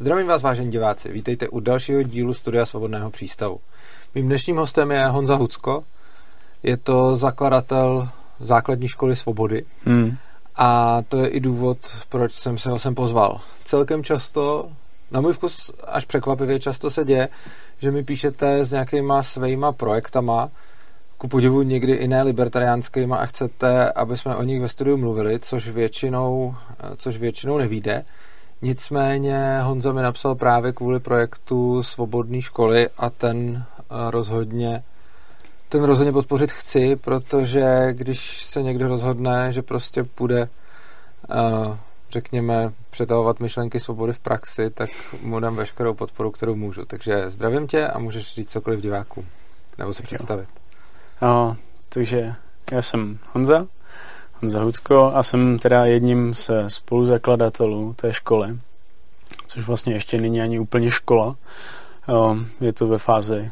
Zdravím vás, vážení diváci. Vítejte u dalšího dílu Studia Svobodného přístavu. Mým dnešním hostem je Honza Hucko. Je to zakladatel základní školy svobody. Hmm. A to je i důvod, proč jsem se ho sem pozval. Celkem často, na můj vkus až překvapivě často se děje, že mi píšete s nějakýma svýma projektama, ku podivu někdy i ne libertariánskýma a chcete, aby jsme o nich ve studiu mluvili, což většinou, což většinou nevíde. Nicméně Honza mi napsal právě kvůli projektu Svobodné školy a ten eh, rozhodně ten rozhodně podpořit chci, protože když se někdo rozhodne, že prostě půjde uh, řekněme, přetahovat myšlenky svobody v praxi, tak mu dám veškerou podporu, kterou můžu. Takže zdravím tě a můžeš říct cokoliv divákům, nebo se představit. No, takže já jsem Honza, Honza Hucko a jsem teda jedním ze spoluzakladatelů té školy, což vlastně ještě není ani úplně škola. Je to ve fázi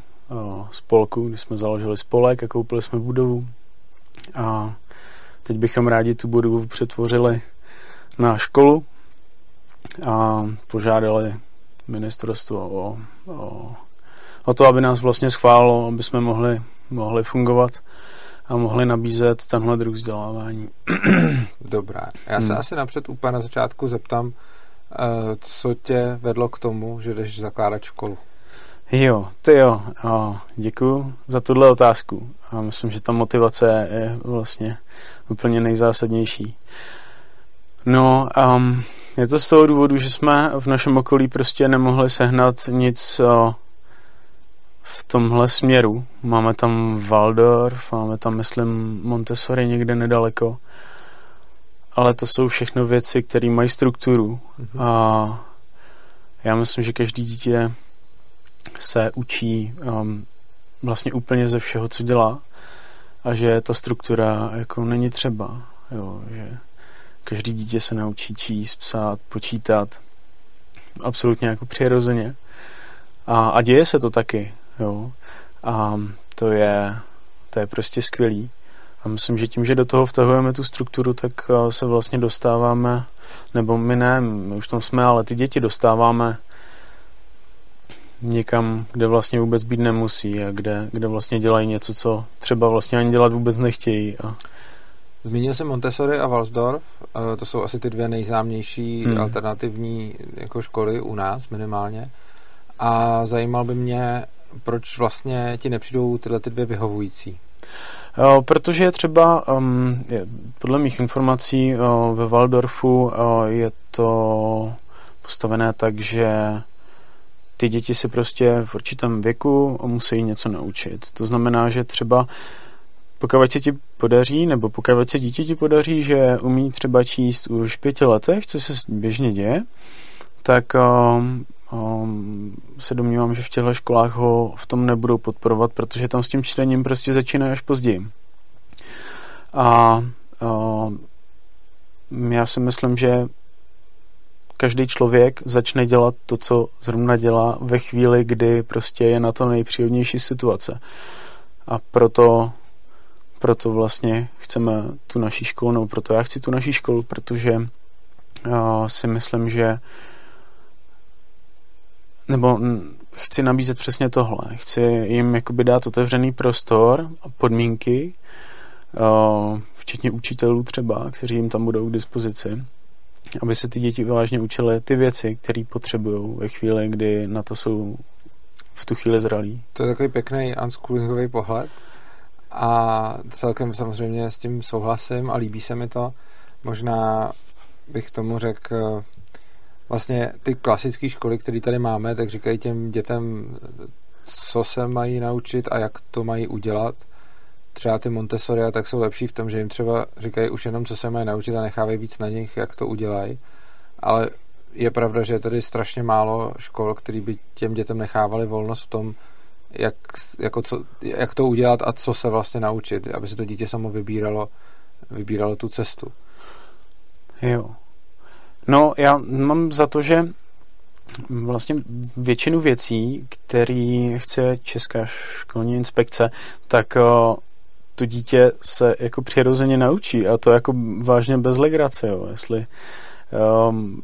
spolku, kdy jsme založili spolek a koupili jsme budovu. A teď bychom rádi tu budovu přetvořili na školu a požádali ministerstvo o, o, o to, aby nás vlastně schválilo, aby jsme mohli, mohli fungovat a mohli nabízet tenhle druh vzdělávání. Dobrá. Já se hmm. asi napřed úplně na začátku zeptám, eh, co tě vedlo k tomu, že jdeš zakládat školu? Jo, ty jo, děkuji za tuhle otázku. A myslím, že ta motivace je vlastně úplně nejzásadnější. No, um, je to z toho důvodu, že jsme v našem okolí prostě nemohli sehnat nic uh, v tomhle směru. Máme tam Waldorf, máme tam, myslím, Montessori někde nedaleko. Ale to jsou všechno věci, které mají strukturu. Mm-hmm. A já myslím, že každý dítě se učí um, vlastně úplně ze všeho, co dělá a že ta struktura jako není třeba, jo, že každý dítě se naučí číst, psát, počítat absolutně jako přirozeně a, a děje se to taky, jo, a to je, to je prostě skvělý a myslím, že tím, že do toho vtahujeme tu strukturu, tak uh, se vlastně dostáváme, nebo my ne, my už tam jsme, ale ty děti dostáváme někam, kde vlastně vůbec být nemusí a kde, kde vlastně dělají něco, co třeba vlastně ani dělat vůbec nechtějí. A... Zmínil jsem Montessori a Walsdorf, to jsou asi ty dvě nejznámější hmm. alternativní jako školy u nás minimálně. A zajímal by mě, proč vlastně ti nepřijdou tyhle ty dvě vyhovující? Jo, protože třeba um, je, podle mých informací uh, ve Waldorfu uh, je to postavené tak, že ty děti se prostě v určitém věku musí něco naučit. To znamená, že třeba pokud se ti podaří, nebo pokud se dítě ti podaří, že umí třeba číst už v pěti letech, co se běžně děje, tak um, se domnívám, že v těchto školách ho v tom nebudou podporovat, protože tam s tím čtením prostě začíná až později. A um, já si myslím, že každý člověk začne dělat to, co zrovna dělá ve chvíli, kdy prostě je na to nejpříhodnější situace. A proto, proto vlastně chceme tu naší školu, nebo proto já chci tu naší školu, protože uh, si myslím, že nebo chci nabízet přesně tohle. Chci jim jakoby dát otevřený prostor a podmínky, včetně učitelů třeba, kteří jim tam budou k dispozici, aby se ty děti vážně učily ty věci, které potřebují ve chvíli, kdy na to jsou v tu chvíli zralí. To je takový pěkný unschoolingový pohled a celkem samozřejmě s tím souhlasím a líbí se mi to. Možná bych tomu řekl vlastně ty klasické školy, které tady máme, tak říkají těm dětem, co se mají naučit a jak to mají udělat třeba ty Montessori tak jsou lepší v tom, že jim třeba říkají už jenom, co se mají naučit a nechávají víc na nich, jak to udělají. Ale je pravda, že je tady strašně málo škol, který by těm dětem nechávali volnost v tom, jak, jako co, jak to udělat a co se vlastně naučit, aby se to dítě samo vybíralo, vybíralo tu cestu. Jo. No, já mám za to, že vlastně většinu věcí, které chce Česká školní inspekce, tak to dítě se jako přirozeně naučí a to jako vážně bez legrace, jo. Jestli um,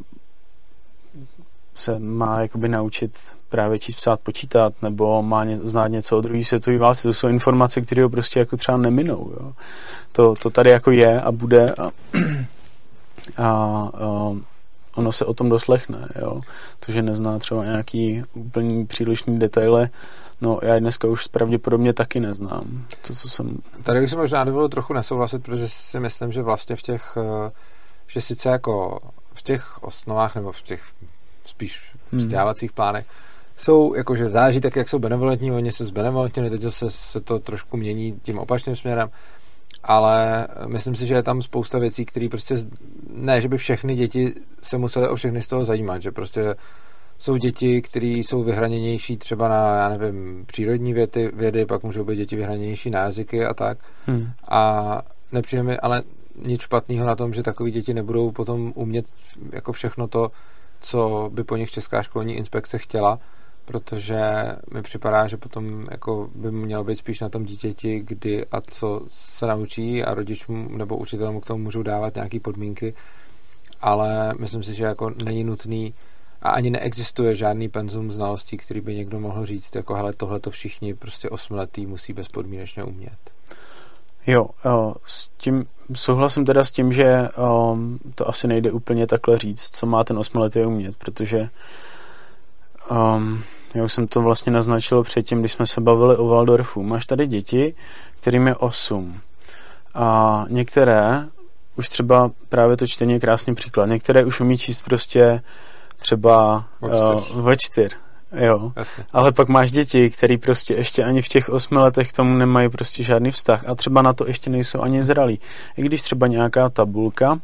se má jakoby naučit právě číst, psát, počítat, nebo má ně, znát něco o druhé světové válce. To jsou informace, které ho prostě jako třeba neminou. Jo. To, to tady jako je a bude a, a, a ono se o tom doslechne. Jo. To, že nezná třeba nějaký úplně přílišný detaily, No, já dneska už pravděpodobně taky neznám. To, co jsem... Tady bych si možná dovolil trochu nesouhlasit, protože si myslím, že vlastně v těch, eh, že sice jako v těch osnovách nebo v těch spíš hmm. vzdělávacích plánech jsou, jakože záleží tak, jak jsou benevolentní, oni se zbenevolentnili, teď se, se to trošku mění tím opačným směrem, ale myslím si, že je tam spousta věcí, které prostě, ne, že by všechny děti se musely o všechny z toho zajímat, že prostě jsou děti, které jsou vyhraněnější třeba na, já nevím, přírodní vědy, vědy, pak můžou být děti vyhraněnější na jazyky a tak. Hmm. A nepřijde mi ale nic špatného na tom, že takový děti nebudou potom umět jako všechno to, co by po nich Česká školní inspekce chtěla, protože mi připadá, že potom jako by mělo být spíš na tom dítěti, kdy a co se naučí a rodičům nebo učitelům k tomu můžou dávat nějaké podmínky, ale myslím si, že jako není nutný a ani neexistuje žádný penzum znalostí, který by někdo mohl říct, jako hele, tohle to všichni prostě osmletý musí bezpodmínečně umět. Jo, s tím souhlasím teda s tím, že um, to asi nejde úplně takhle říct, co má ten osmletý umět, protože um, já už jsem to vlastně naznačil předtím, když jsme se bavili o Waldorfu. Máš tady děti, kterým je 8 a některé už třeba právě to čtení je krásný příklad. Některé už umí číst prostě třeba uh, ve čtyř. Jo, Jasně. ale pak máš děti, který prostě ještě ani v těch osmi letech k tomu nemají prostě žádný vztah a třeba na to ještě nejsou ani zralí. I když třeba nějaká tabulka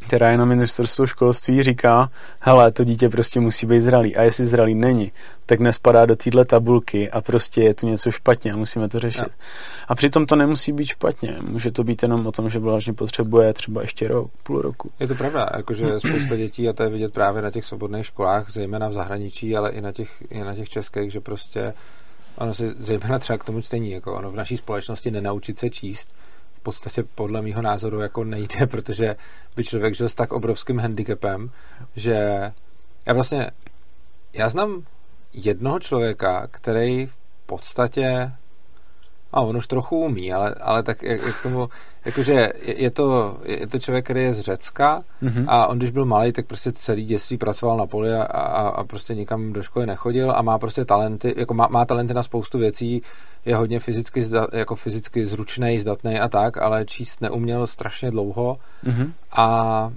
která je na ministerstvu školství, říká, hele, to dítě prostě musí být zralý. A jestli zralý není, tak nespadá do téhle tabulky a prostě je tu něco špatně a musíme to řešit. No. A přitom to nemusí být špatně. Může to být jenom o tom, že vlastně potřebuje třeba ještě rok, půl roku. Je to pravda, jakože spousta dětí, a to je vidět právě na těch svobodných školách, zejména v zahraničí, ale i na těch, i na těch českých, že prostě ono se zejména třeba k tomu čtení, jako ono v naší společnosti nenaučit se číst, v podstatě podle mého názoru jako nejde, protože by člověk žil s tak obrovským handicapem, že já vlastně, já znám jednoho člověka, který v podstatě a on už trochu umí, ale, ale tak jak, jak tomu, jakože je, je, to, je to člověk, který je z Řecka mm-hmm. a on když byl malý, tak prostě celý dětství pracoval na poli a, a, a prostě nikam do školy nechodil a má prostě talenty, jako má, má talenty na spoustu věcí, je hodně fyzicky, zda, jako fyzicky zručný, zdatný a tak, ale číst neuměl strašně dlouho mm-hmm. a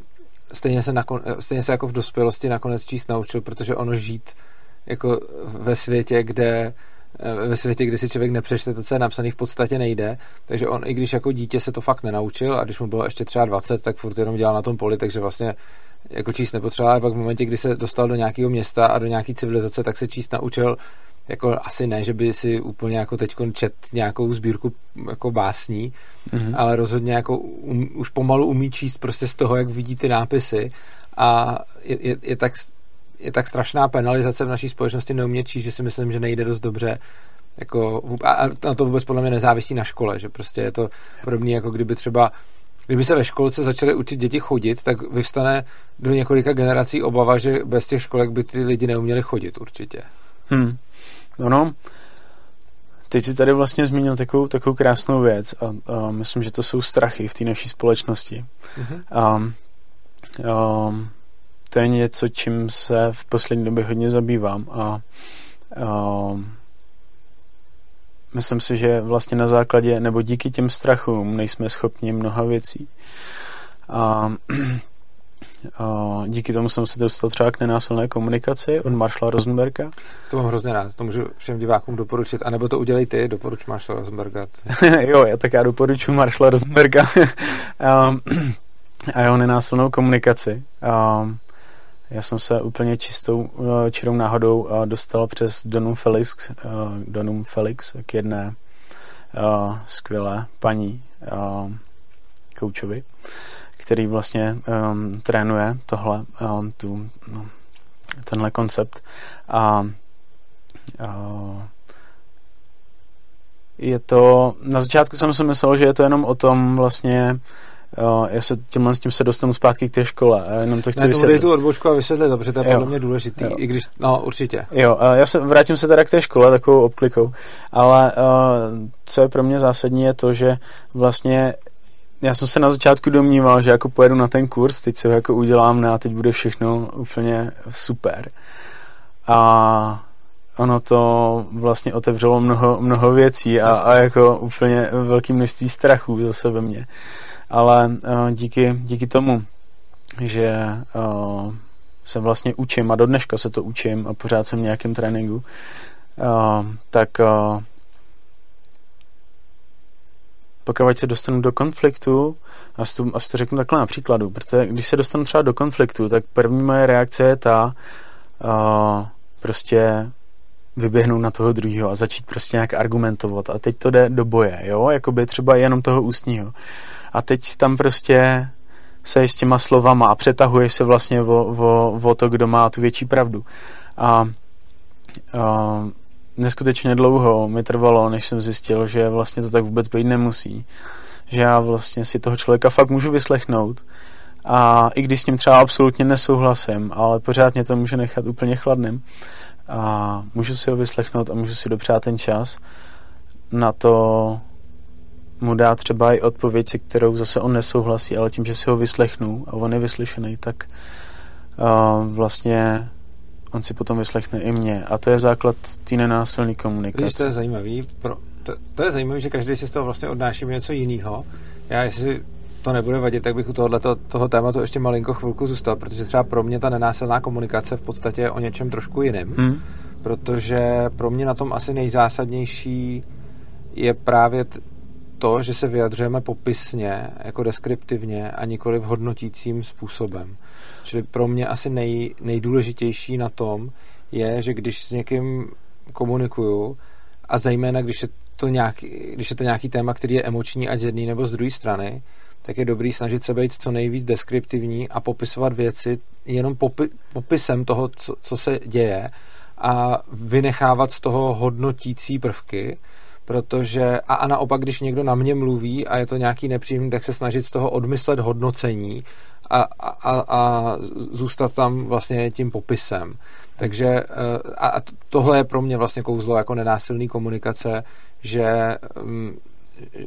stejně se, nakon, stejně se jako v dospělosti nakonec číst naučil, protože ono žít jako ve světě, kde ve světě, kdy si člověk nepřečte to, co je napsané, v podstatě nejde. Takže on, i když jako dítě se to fakt nenaučil a když mu bylo ještě třeba 20, tak furt jenom dělal na tom poli, takže vlastně jako číst nepotřeboval, ale pak v momentě, kdy se dostal do nějakého města a do nějaké civilizace, tak se číst naučil jako asi ne, že by si úplně jako teď čet nějakou sbírku jako básní, mm-hmm. ale rozhodně jako um, už pomalu umí číst prostě z toho, jak vidí ty nápisy a je, je, je tak je tak strašná penalizace v naší společnosti neumět číst, že si myslím, že nejde dost dobře. Jako, a na to vůbec podle mě nezávisí na škole, že prostě je to podobné, jako kdyby třeba Kdyby se ve školce začaly učit děti chodit, tak vyvstane do několika generací obava, že bez těch školek by ty lidi neuměli chodit určitě. Hmm. No, teď si tady vlastně zmínil takovou, takovou krásnou věc a, a myslím, že to jsou strachy v té naší společnosti. Mm-hmm. Um, um, to je něco, čím se v poslední době hodně zabývám a, a myslím si, že vlastně na základě nebo díky těm strachům nejsme schopni mnoha věcí. A, a díky tomu jsem se dostal třeba k nenásilné komunikaci od Marshalla Rosenberga. To mám hrozně rád, to můžu všem divákům doporučit, anebo to udělej ty, doporuč Marshalla Rosenberga. jo, já tak já doporučuji Marshalla Rosenberga a, a jeho nenásilnou komunikaci. A, já jsem se úplně čistou, eh, čirou náhodou eh, dostal přes Donum Felix, eh, Donum Felix k jedné skvělé paní koučovi, který vlastně um, trénuje tohle, um, tu, no, tenhle koncept. A je to, na začátku jsem si myslel, že je to jenom o tom vlastně uh, já se tímhle s tím se dostanu zpátky k té škole a jenom to chci ne, vysvětlit. tu odbočku a vysvětlit protože to je jo. podle mě důležitý, jo. i když, no určitě. Jo, uh, já se vrátím se teda k té škole takovou obklikou, ale uh, co je pro mě zásadní je to, že vlastně já jsem se na začátku domníval, že jako pojedu na ten kurz, teď se ho jako udělám no a teď bude všechno úplně super. A ono to vlastně otevřelo mnoho, mnoho věcí a, a jako úplně velké množství strachů zase ve mně. Ale uh, díky, díky tomu, že uh, se vlastně učím a do dneška se to učím a pořád jsem v nějakém tréninku, uh, tak uh, pokud se dostanu do konfliktu, a to, asi to řeknu takhle na příkladu, protože když se dostanu třeba do konfliktu, tak první moje reakce je ta uh, prostě vyběhnout na toho druhého a začít prostě nějak argumentovat a teď to jde do boje, jo, jakoby třeba jenom toho ústního. A teď tam prostě se s těma slovama a přetahuje se vlastně o, o, o to, kdo má tu větší pravdu. A, a neskutečně dlouho mi trvalo, než jsem zjistil, že vlastně to tak vůbec být nemusí. Že já vlastně si toho člověka fakt můžu vyslechnout a i když s ním třeba absolutně nesouhlasím, ale pořád mě to může nechat úplně chladným a můžu si ho vyslechnout a můžu si dopřát ten čas na to mu dát třeba i odpověď, se kterou zase on nesouhlasí, ale tím, že si ho vyslechnu a on je vyslyšený, tak uh, vlastně on si potom vyslechne i mě. A to je základ té nenásilné komunikace. Když to je zajímavý, pro, to, to je zajímavé, že každý si z toho vlastně odnáší něco jiného. Já jestli to nebude vadit, tak bych u tohoto, toho tématu ještě malinko chvilku zůstal, protože třeba pro mě ta nenásilná komunikace v podstatě je o něčem trošku jiném. Hmm. Protože pro mě na tom asi nejzásadnější je právě to, že se vyjadřujeme popisně, jako deskriptivně a nikoli v hodnotícím způsobem. Čili pro mě asi nej, nejdůležitější na tom je, že když s někým komunikuju a zejména když je to nějaký, když je to nějaký téma, který je emoční ať z jedné nebo z druhé strany, tak je dobrý snažit se být co nejvíc deskriptivní a popisovat věci jenom popi- popisem toho, co, co se děje a vynechávat z toho hodnotící prvky, protože a, a naopak, když někdo na mě mluví a je to nějaký nepříjemný, tak se snažit z toho odmyslet hodnocení a, a, a zůstat tam vlastně tím popisem. Takže eh, a tohle je pro mě vlastně kouzlo jako nenásilný komunikace, že mm,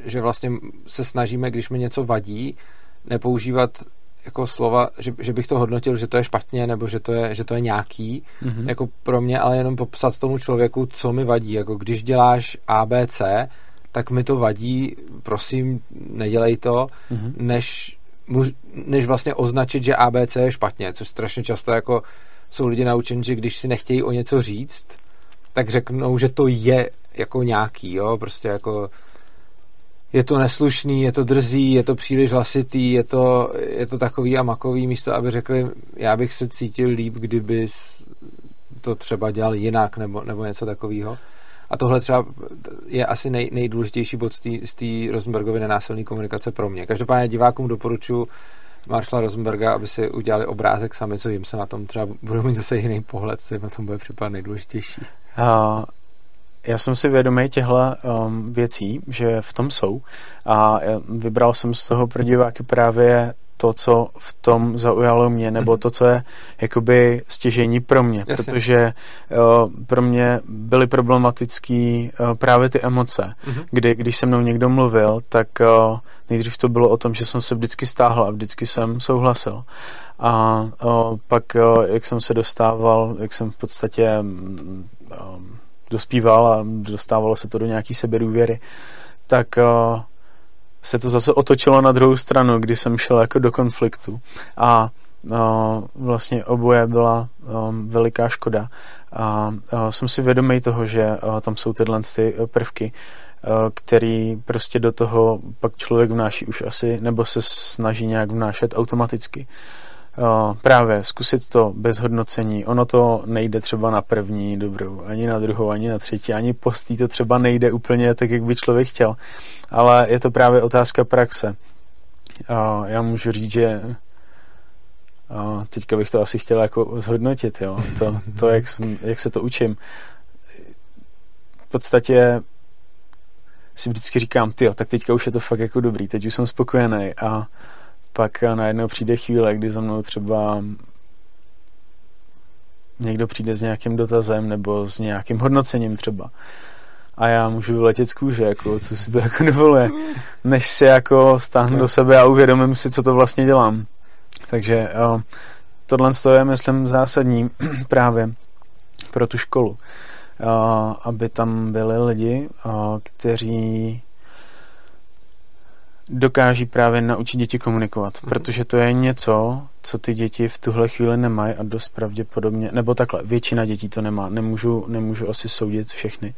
že vlastně se snažíme, když mi něco vadí, nepoužívat jako slova, že, že bych to hodnotil, že to je špatně, nebo že to je, že to je nějaký, mm-hmm. jako pro mě, ale jenom popsat tomu člověku, co mi vadí. Jako když děláš ABC, tak mi to vadí, prosím, nedělej to, mm-hmm. než, než vlastně označit, že ABC je špatně, což strašně často jako jsou lidi naučeni, že když si nechtějí o něco říct, tak řeknou, že to je jako nějaký, jo, prostě jako je to neslušný, je to drzý, je to příliš hlasitý, je to, je to takový a makový místo, aby řekli, já bych se cítil líp, kdyby to třeba dělal jinak nebo, nebo něco takového. A tohle třeba je asi nej, nejdůležitější bod z té Rosenbergovy nenásilné komunikace pro mě. Každopádně divákům doporučuji Marshalla Rosenberga, aby si udělali obrázek sami, co jim se na tom třeba budou mít zase jiný pohled, co jim na tom bude připadat nejdůležitější. Uh, já jsem si vědomý těchto um, věcí, že v tom jsou a vybral jsem z toho pro diváky právě to, co v tom zaujalo mě, nebo mhm. to, co je jakoby stěžení pro mě, Jasně. protože uh, pro mě byly problematický uh, právě ty emoce, uh-huh. kdy když se mnou někdo mluvil, tak uh, nejdřív to bylo o tom, že jsem se vždycky stáhl a vždycky jsem souhlasil. A uh, pak, uh, jak jsem se dostával, jak jsem v podstatě um, dospíval a dostávalo se to do nějaký sebedůvěry, tak uh, se to zase otočilo na druhou stranu, kdy jsem šel jako do konfliktu a uh, vlastně oboje byla um, veliká škoda a uh, jsem si vědomý toho, že uh, tam jsou tyhle ty prvky, který prostě do toho pak člověk vnáší už asi, nebo se snaží nějak vnášet automaticky. Uh, právě zkusit to bez hodnocení. Ono to nejde třeba na první dobrou, ani na druhou, ani na třetí, ani postý to třeba nejde úplně tak, jak by člověk chtěl. Ale je to právě otázka praxe. Já můžu říct, že teďka bych to asi chtěl jako zhodnotit, jo? To, to jak, jak se to učím. V podstatě si vždycky říkám, ty, tak teďka už je to fakt jako dobrý, teď už jsem spokojený a pak najednou přijde chvíle, kdy za mnou třeba někdo přijde s nějakým dotazem nebo s nějakým hodnocením třeba a já můžu vyletět z kůže, jako, co si to jako dovoluje, než si jako stáhnu do sebe a uvědomím si, co to vlastně dělám. Takže uh, tohle je, myslím, zásadní právě pro tu školu. Uh, aby tam byli lidi, kteří dokáží právě naučit děti komunikovat, mm-hmm. protože to je něco, co ty děti v tuhle chvíli nemají a dost pravděpodobně, nebo takhle, většina dětí to nemá, nemůžu, nemůžu asi soudit všechny,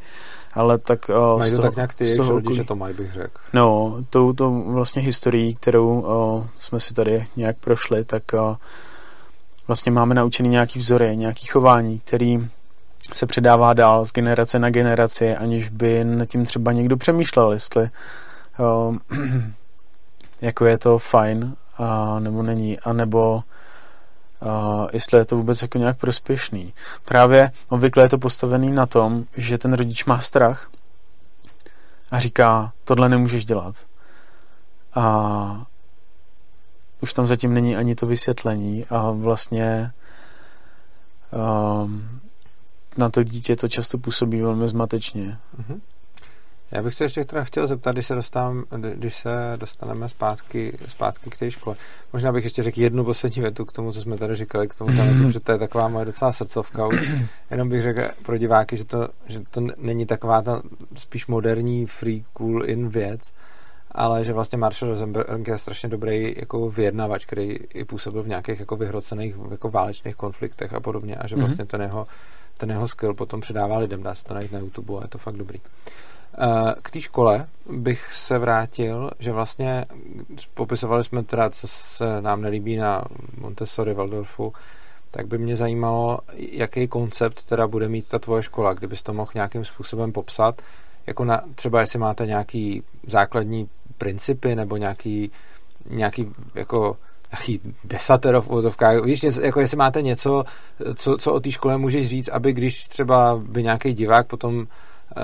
ale tak... Uh, mají to tak nějak ty jejich rodiče to mají, bych řekl. No, tou to vlastně historií, kterou uh, jsme si tady nějak prošli, tak uh, vlastně máme naučený nějaký vzory, nějaký chování, který se předává dál z generace na generaci, aniž by nad tím třeba někdo přemýšlel, jestli uh, jako je to fajn, a, nebo není, a nebo uh, jestli je to vůbec jako nějak prospěšný. Právě obvykle je to postavený na tom, že ten rodič má strach a říká, tohle nemůžeš dělat. A už tam zatím není ani to vysvětlení a vlastně um, na to dítě to často působí velmi zmatečně. Mm-hmm. Já bych se ještě teda chtěl zeptat, když se, dostávám, když se dostaneme zpátky, zpátky k té škole. Možná bych ještě řekl jednu poslední větu k tomu, co jsme tady říkali, k tomu tématu, protože to je taková moje docela srdcovka už. Jenom bych řekl pro diváky, že to, že to není taková ta spíš moderní free cool in věc, ale že vlastně Marshall Rosenberg je strašně dobrý jako vyjednavač, který i působil v nějakých jako vyhrocených jako válečných konfliktech a podobně a že mhm. vlastně ten jeho, ten jeho skill potom předává lidem, dá se to najít na YouTube a je to fakt dobrý. Eh, k té škole bych se vrátil, že vlastně popisovali jsme teda, co se nám nelíbí na Montessori Waldorfu, tak by mě zajímalo, jaký koncept teda bude mít ta tvoje škola, kdybys to mohl nějakým způsobem popsat, jako na, třeba jestli máte nějaký základní principy nebo nějaký, nějaký jako nějaký desatero v úvozovkách, víš, něco, jako jestli máte něco, co, co o té škole můžeš říct, aby když třeba by nějaký divák potom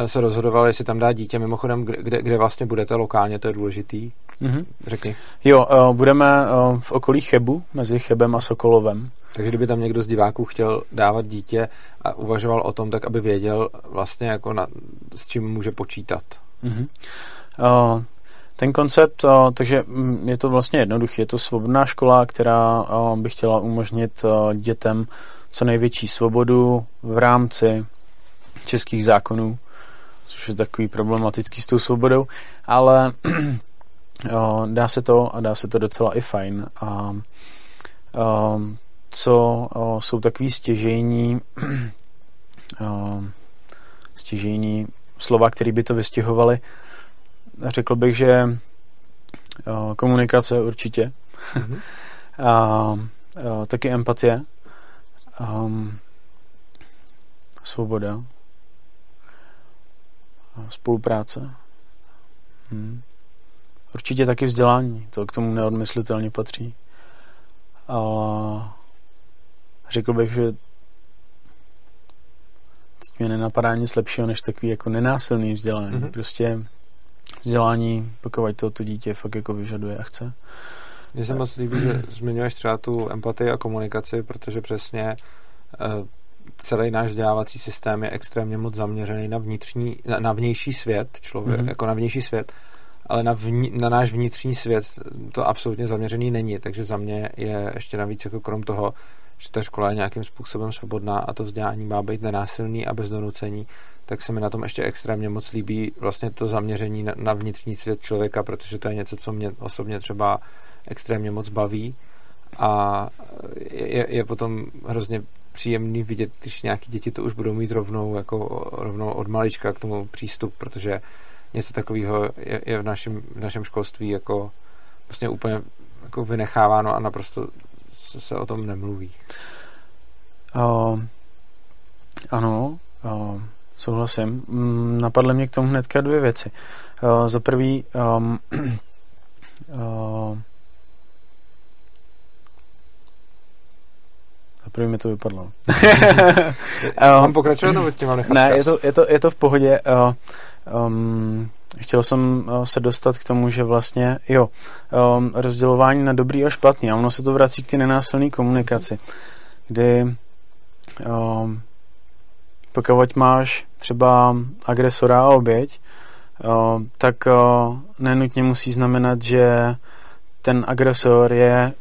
se rozhodoval, jestli tam dá dítě. Mimochodem, kde, kde vlastně budete lokálně, to je důležitý. Mm-hmm. Řekni. Jo, uh, budeme uh, v okolí Chebu, mezi Chebem a Sokolovem. Takže kdyby tam někdo z diváků chtěl dávat dítě a uvažoval o tom, tak aby věděl vlastně jako na, s čím může počítat. Mm-hmm. Uh, ten koncept, uh, takže mm, je to vlastně jednoduché. Je to svobodná škola, která uh, by chtěla umožnit dětem co největší svobodu v rámci českých zákonů což je takový problematický s tou svobodou, ale dá se to a dá se to docela i fajn. A o, co o, jsou takový stěžejní o, stěžejní slova, které by to vystěhovaly, řekl bych, že o, komunikace určitě, mm-hmm. a, o, taky empatie, um, svoboda, spolupráce. Hmm. Určitě taky vzdělání, to k tomu neodmyslitelně patří. Ale řekl bych, že teď mě nenapadá nic lepšího, než takový jako nenásilný vzdělání. Mm-hmm. Prostě vzdělání, pokud to, to dítě fakt jako vyžaduje a chce. Mně se moc líbí, že zmiňuješ třeba tu empatii a komunikaci, protože přesně uh, celý náš vzdělávací systém je extrémně moc zaměřený na vnitřní, na, na vnější svět člověk, mm-hmm. jako na vnější svět, ale na, vní, na náš vnitřní svět to absolutně zaměřený není, takže za mě je ještě navíc jako krom toho, že ta škola je nějakým způsobem svobodná a to vzdělání má být nenásilný a bez donucení, tak se mi na tom ještě extrémně moc líbí vlastně to zaměření na, na vnitřní svět člověka, protože to je něco, co mě osobně třeba extrémně moc baví a je, je potom hrozně příjemný vidět, když nějaký děti to už budou mít rovnou, jako rovnou od malička k tomu přístup, protože něco takového je, je v, našem, v našem školství jako vlastně úplně jako vynecháváno a naprosto se, se o tom nemluví. Uh, ano, uh, souhlasím. Mm, napadly mě k tomu hnedka dvě věci. Uh, za prvý, um, uh, První mi to vypadlo. Mám pokračovat nebo mám nechat Ne, je to, je, to, je to v pohodě. Uh, um, chtěl jsem uh, se dostat k tomu, že vlastně, jo, um, rozdělování na dobrý a špatný, a ono se to vrací k té nenásilné komunikaci, kdy um, pokud máš třeba agresora a oběť, uh, tak uh, nenutně musí znamenat, že ten agresor je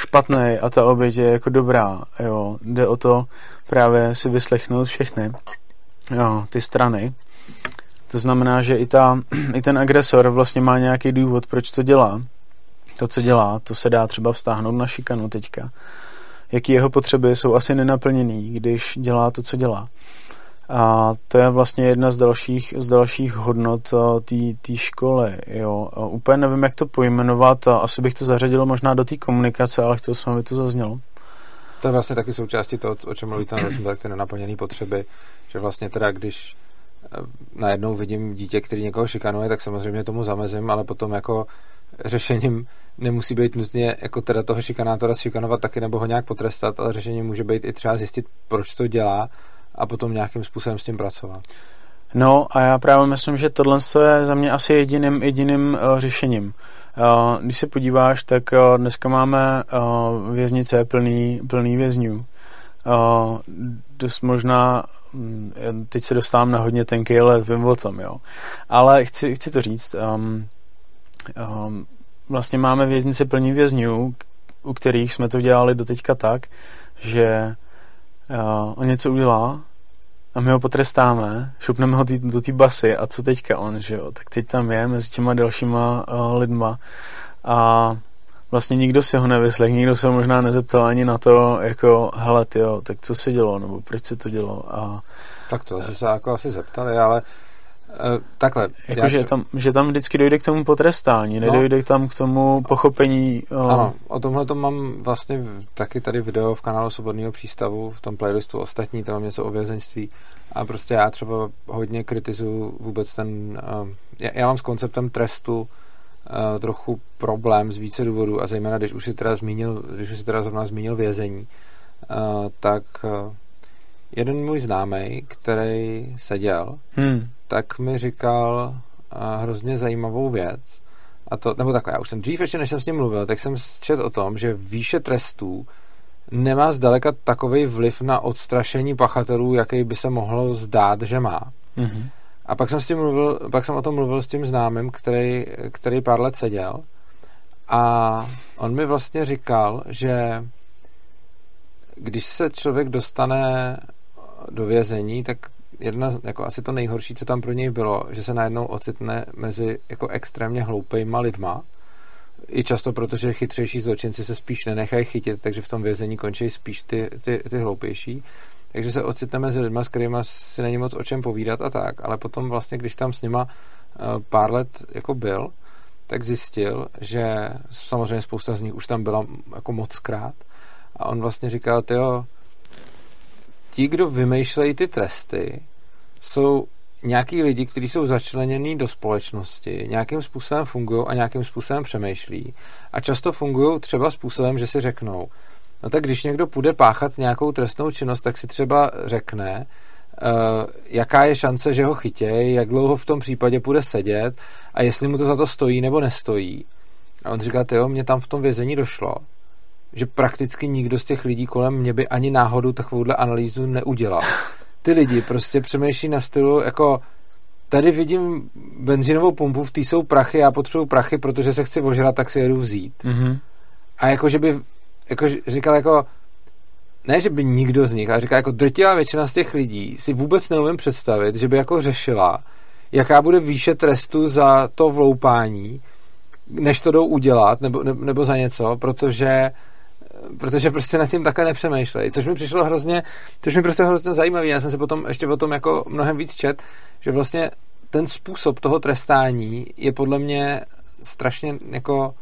špatný a ta oběť je jako dobrá. Jo. Jde o to právě si vyslechnout všechny jo, ty strany. To znamená, že i, ta, i ten agresor vlastně má nějaký důvod, proč to dělá. To, co dělá, to se dá třeba vztáhnout na šikanu teďka. Jaký jeho potřeby jsou asi nenaplněný, když dělá to, co dělá. A to je vlastně jedna z dalších, z dalších hodnot eh, té školy. Jo. Úplně nevím, jak to pojmenovat. Asi bych to zařadil možná do té komunikace, ale chtěl jsem, aby to zaznělo. To je vlastně taky součástí toho, o čem mluvíte, tak ty nenaplněné potřeby, že vlastně teda, když eh, najednou vidím dítě, který někoho šikanuje, tak samozřejmě tomu zamezím, ale potom jako řešením nemusí být nutně jako teda toho šikanátora šikanovat taky nebo ho nějak potrestat, ale řešením může být i třeba zjistit, proč to dělá a potom nějakým způsobem s tím pracovat. No a já právě myslím, že tohle je za mě asi jediným, jediným uh, řešením. Uh, když se podíváš, tak uh, dneska máme uh, věznice plný, plný vězňů. Uh, dost možná, um, teď se dostávám na hodně tenký let, vím o tom, jo. Ale chci, chci to říct, um, um, vlastně máme věznice plný vězňů, u kterých jsme to dělali doteďka tak, že uh, on něco udělá a my ho potrestáme, šupneme ho tý, do té basy a co teďka on, že jo, tak teď tam je mezi těma dalšíma uh, lidma a vlastně nikdo si ho nevyslech, nikdo se ho možná nezeptal ani na to, jako, hele, jo, tak co se dělo, nebo proč se to dělo? A tak to se jako asi zeptali, ale takhle. Jako, že, tam, že tam vždycky dojde k tomu potrestání, no. nedojde tam k tomu pochopení. Uh... Ano, o tomhle to mám vlastně taky tady video v kanálu Svobodného přístavu, v tom playlistu ostatní, tam mám něco o vězeňství a prostě já třeba hodně kritizuju vůbec ten, uh, já, já mám s konceptem trestu trochu problém z více důvodů a zejména, když už si teda zmínil, když už si teda zrovna zmínil vězení, tak jeden můj známý, který seděl, hmm tak mi říkal hrozně zajímavou věc. A to, nebo takhle, já už jsem dřív ještě, než jsem s ním mluvil, tak jsem četl o tom, že výše trestů nemá zdaleka takový vliv na odstrašení pachatelů, jaký by se mohlo zdát, že má. Mm-hmm. A pak jsem, s tím mluvil, pak jsem o tom mluvil s tím známým, který, který pár let seděl a on mi vlastně říkal, že když se člověk dostane do vězení, tak jedna, jako asi to nejhorší, co tam pro něj bylo, že se najednou ocitne mezi jako extrémně hloupejma lidma, i často protože chytřejší zločinci se spíš nenechají chytit, takže v tom vězení končí spíš ty, ty, ty hloupější. Takže se ocitne mezi lidma, s kterými si není moc o čem povídat a tak, ale potom vlastně, když tam s nima eh, pár let jako byl, tak zjistil, že samozřejmě spousta z nich už tam byla jako moc krát. A on vlastně říkal, jo, ti, kdo vymýšlejí ty tresty, jsou nějaký lidi, kteří jsou začlenění do společnosti, nějakým způsobem fungují a nějakým způsobem přemýšlí. A často fungují třeba způsobem, že si řeknou, no tak když někdo půjde páchat nějakou trestnou činnost, tak si třeba řekne, uh, jaká je šance, že ho chytějí, jak dlouho v tom případě půjde sedět a jestli mu to za to stojí nebo nestojí. A on říká, jo, mě tam v tom vězení došlo, že prakticky nikdo z těch lidí kolem mě by ani náhodou takovouhle analýzu neudělal. Ty lidi prostě přemýšlí na stylu jako tady vidím benzínovou pumpu, v té jsou prachy, já potřebuji prachy, protože se chci ožrat, tak si jedu vzít. Mm-hmm. A jako, že by jako říkal jako ne, že by nikdo z nich, ale říká jako drtivá většina z těch lidí si vůbec neumím představit, že by jako řešila, jaká bude výše trestu za to vloupání, než to jdou udělat, nebo, nebo za něco, protože protože prostě nad tím takhle nepřemýšlej, což mi přišlo hrozně, což mi prostě hrozně zajímavý, já jsem se potom ještě o tom jako mnohem víc čet, že vlastně ten způsob toho trestání je podle mě strašně jako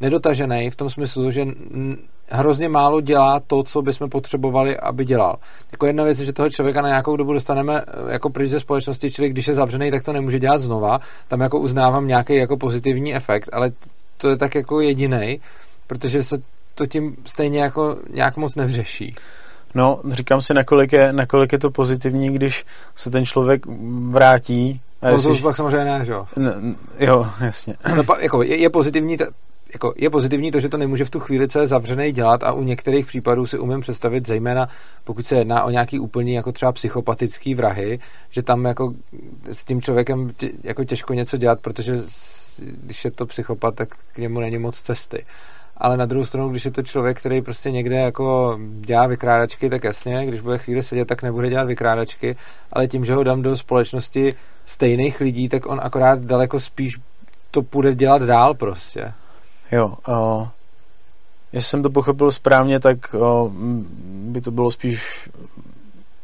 nedotažený v tom smyslu, že hrozně málo dělá to, co bychom potřebovali, aby dělal. Jako jedna věc je, že toho člověka na nějakou dobu dostaneme eh, jako pryč ze společnosti, čili když je zavřený, tak to nemůže dělat znova. Tam jako uznávám nějaký jako pozitivní efekt, ale to je tak jako jediný, protože se to tím stejně jako nějak moc nevřeší. No, říkám si, nakolik je, nakolik je to pozitivní, když se ten člověk vrátí. A no jestli... to pak samozřejmě ne, že jo? N- jo, jasně. No, jako, je, je pozitivní, t- jako je pozitivní to, že to nemůže v tu chvíli, co je zavřený, dělat a u některých případů si umím představit, zejména pokud se jedná o nějaký úplně jako třeba psychopatický vrahy, že tam jako s tím člověkem tě, jako těžko něco dělat, protože když je to psychopat, tak k němu není moc cesty ale na druhou stranu, když je to člověk, který prostě někde jako dělá vykrádačky, tak jasně, když bude chvíli sedět, tak nebude dělat vykrádačky, ale tím, že ho dám do společnosti stejných lidí, tak on akorát daleko spíš to půjde dělat dál prostě. Jo, uh, jestli jsem to pochopil správně, tak uh, by to bylo spíš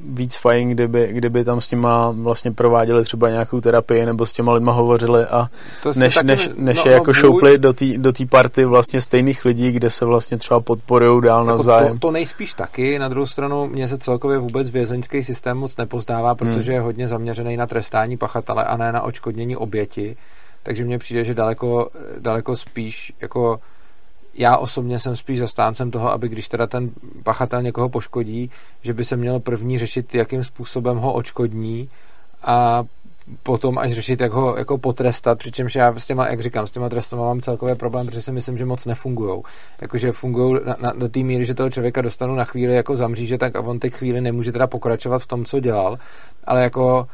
víc fajn, kdyby, kdyby tam s nima vlastně prováděli třeba nějakou terapii nebo s těma lidma hovořili a než, taky, než, než no, je jako no, šoupli do té do party vlastně stejných lidí, kde se vlastně třeba podporují dál jako navzájem. To, to nejspíš taky, na druhou stranu mě se celkově vůbec vězeňský systém moc nepozdává, hmm. protože hmm. je hodně zaměřený na trestání pachatele a ne na očkodnění oběti, takže mně přijde, že daleko, daleko spíš jako já osobně jsem spíš zastáncem toho, aby když teda ten pachatel někoho poškodí, že by se měl první řešit, jakým způsobem ho očkodní a potom až řešit, jak ho jako potrestat, přičemž já s těma, jak říkám, s těma trestama mám celkově problém, protože si myslím, že moc nefungují. Jakože fungují na, na, do té míry, že toho člověka dostanu na chvíli jako zamříže, tak a on teď chvíli nemůže teda pokračovat v tom, co dělal, ale jako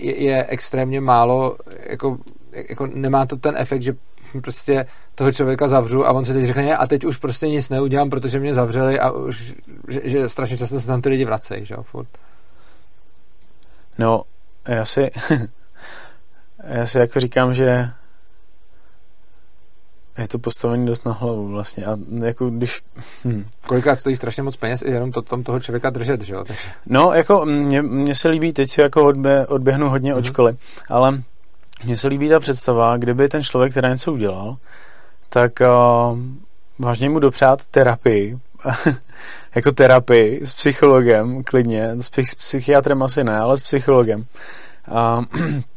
je, je extrémně málo, jako, jako nemá to ten efekt, že prostě toho člověka zavřu a on si teď řekne, a teď už prostě nic neudělám, protože mě zavřeli a už, že, že strašně často se tam ty lidi vracejí, že jo, furt. No, já si, já si jako říkám, že je to postavení dost na hlavu vlastně a jako když... Hm. Kolikrát stojí strašně moc peněz i jenom to, tam toho člověka držet, že jo? No, jako mně, se líbí, teď si jako odbě, odběhnu hodně mm-hmm. od mhm. školy, ale mně se líbí ta představa, kdyby ten člověk, který něco udělal, tak uh, vážně mu dopřát terapii, jako terapii s psychologem klidně, s, psych, s psychiatrem asi ne, ale s psychologem. Uh,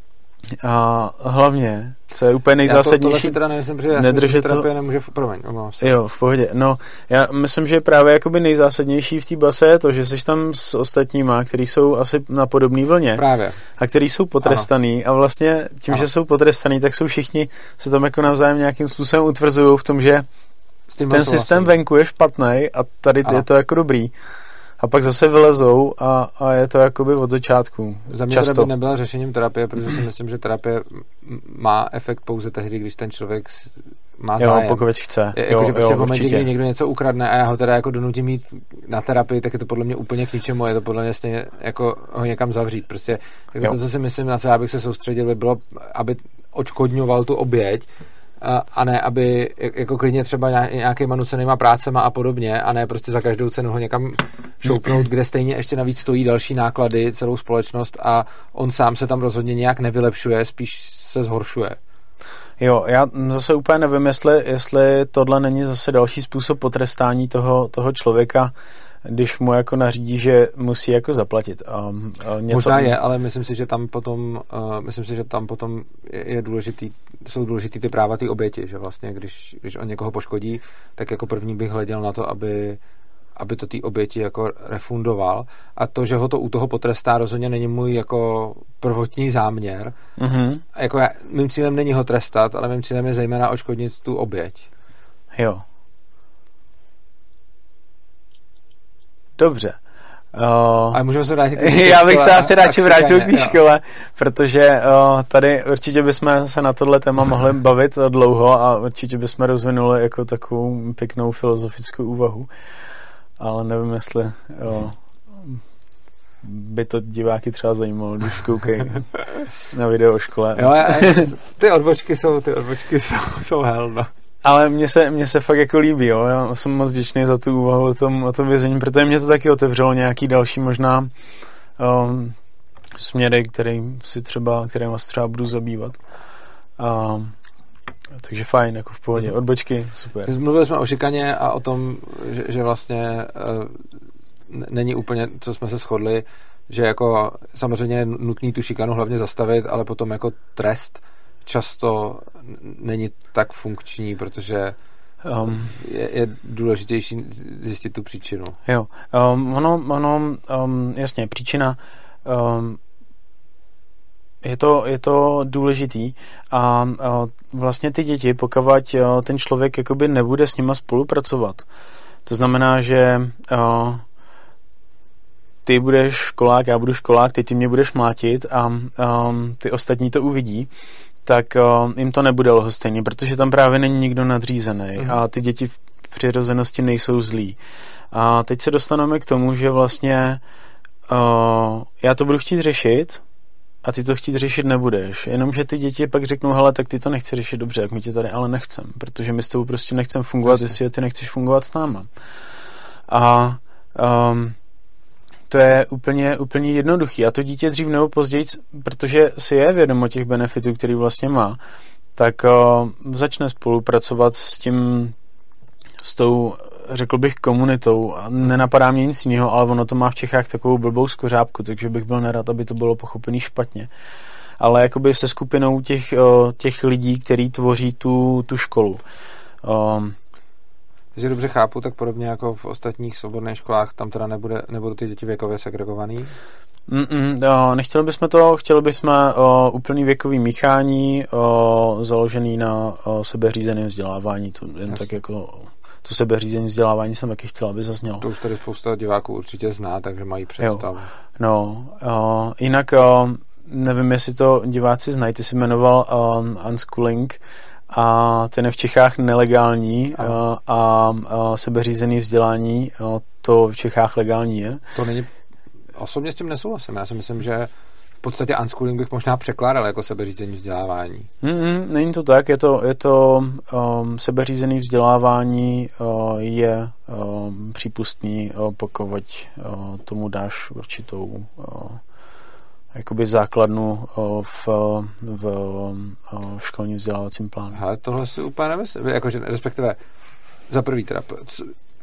a hlavně, co je úplně nejzásadnější... Já to, teda protože já nedržet to... nemůže... Promiň, Jo, v pohodě. No, já myslím, že právě jakoby nejzásadnější v té base je to, že jsi tam s ostatníma, kteří jsou asi na podobné vlně. Právě. A kteří jsou potrestaný ano. a vlastně tím, ano. že jsou potrestaný, tak jsou všichni se tam jako navzájem nějakým způsobem utvrzují v tom, že ten systém venku je špatný a tady ano. je to jako dobrý a pak zase vylezou a, a je to jakoby od začátku. Za mě Často. by nebyla řešením terapie, protože si myslím, že terapie má efekt pouze tehdy, když ten člověk má zájem. Jo, pokud chce. Je, jako, jo, že prostě jo, v momentě, kdy někdo něco ukradne a já ho teda jako donutím mít na terapii, tak je to podle mě úplně k ničemu, je to podle mě stejně jako ho někam zavřít. Prostě jako to, co si myslím, na co já bych se soustředil, by bylo, aby očkodňoval tu oběť, a ne, aby jako klidně třeba nějakýma nucenýma prácema a podobně, a ne prostě za každou cenu ho někam šoupnout, kde stejně ještě navíc stojí další náklady, celou společnost a on sám se tam rozhodně nějak nevylepšuje, spíš se zhoršuje. Jo, já zase úplně nevím, jestli, jestli tohle není zase další způsob potrestání toho, toho člověka, když mu jako nařídí, že musí jako zaplatit. Um, něco... Možná je, ale myslím si, že tam potom, uh, myslím si, že tam potom je, je důležitý, jsou důležitý ty práva ty oběti, že vlastně, když, když on někoho poškodí, tak jako první bych hleděl na to, aby aby to ty oběti jako refundoval a to, že ho to u toho potrestá, rozhodně není můj jako prvotní záměr. Mm-hmm. Jako já, mým cílem není ho trestat, ale mým cílem je zejména oškodnit tu oběť. Jo. Dobře. Uh, Ale můžeme se vrátit Já bych se asi radši vrátil k té škole, protože uh, tady určitě bychom se na tohle téma mohli bavit dlouho a určitě bychom rozvinuli jako takovou pěknou filozofickou úvahu. Ale nevím, jestli uh, by to diváky třeba zajímalo, když koukají na video o škole. Jo, ty odbočky jsou, ty odbočky jsou, jsou hell, no. Ale mně se, mně se fakt jako líbí, jo. Já jsem moc vděčný za tu úvahu o tom, o tom vězení, protože mě to taky otevřelo nějaký další možná um, směry, který si třeba, kterým vás třeba budu zabývat. Um, takže fajn, jako v pohodě. Odbočky, super. Mluvili jsme o šikaně a o tom, že, že vlastně uh, není úplně, co jsme se shodli, že jako samozřejmě je nutný tu šikanu hlavně zastavit, ale potom jako trest často není tak funkční, protože um, je, je důležitější zjistit tu příčinu. Jo, um, ono, ono um, jasně, příčina um, je to, je to důležitý a, a vlastně ty děti, pokud ten člověk jakoby nebude s nima spolupracovat, to znamená, že a, ty budeš školák, já budu školák, ty ty mě budeš mlátit a, a ty ostatní to uvidí, tak a, jim to nebude lhostejný, protože tam právě není nikdo nadřízený mm. a ty děti v přirozenosti nejsou zlí. A teď se dostaneme k tomu, že vlastně uh, já to budu chtít řešit, a ty to chtít řešit nebudeš. Jenomže ty děti pak řeknou, hele, tak ty to nechci řešit dobře, jak my tě tady ale nechcem, protože my s tebou prostě nechcem fungovat, Jasně. jestli ty nechceš fungovat s náma. A um, to je úplně, úplně jednoduchý. A to dítě dřív nebo později, protože si je vědomo těch benefitů, který vlastně má, tak uh, začne spolupracovat s tím, s tou řekl bych, komunitou. Nenapadá mě nic jiného, ale ono to má v Čechách takovou blbou skořápku, takže bych byl nerad, aby to bylo pochopený špatně. Ale jakoby se skupinou těch, těch lidí, který tvoří tu, tu školu. Um, Když dobře chápu, tak podobně jako v ostatních svobodných školách, tam teda nebude, nebudou ty děti věkově segregovaný? Mm-mm, jo, nechtěli bychom to, chtěli bychom o, úplný věkový míchání o, založený na o, sebeřízeném vzdělávání, to jen Jasně. tak jako to sebeřízení vzdělávání jsem taky chtěl, aby zaznělo. To už tady spousta diváků určitě zná, takže mají představu. Jo. No, uh, jinak uh, nevím, jestli to diváci znají, ty jsi jmenoval um, unschooling a ten je v Čechách nelegální uh, a uh, sebeřízený vzdělání, uh, to v Čechách legální je. To není, osobně s tím nesouhlasím, já si myslím, že v podstatě unschooling bych možná překládal jako sebeřízení vzdělávání. Mm-mm, není to tak, je to, je to um, sebeřízený vzdělávání uh, je um, přípustný, uh, pokud uh, tomu dáš určitou uh, jakoby základnu v, v uh, školním vzdělávacím plánu. Ale tohle si úplně nemyslím, jakože respektive za prvý teda,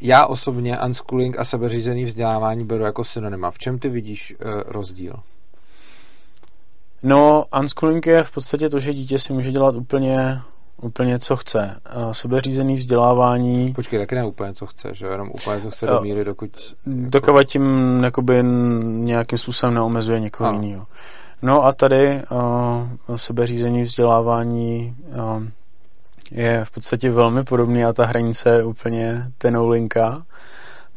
já osobně unschooling a sebeřízený vzdělávání beru jako synonyma. V čem ty vidíš uh, rozdíl? No, unschooling je v podstatě to, že dítě si může dělat úplně úplně co chce. Sebeřízený vzdělávání... Počkej, taky ne úplně co chce, že jenom úplně co chce do míry, dokud... Dokud jako... tím jakoby nějakým způsobem neomezuje někoho jiného. No a tady uh, sebeřízení vzdělávání uh, je v podstatě velmi podobný a ta hranice je úplně tenoulinka,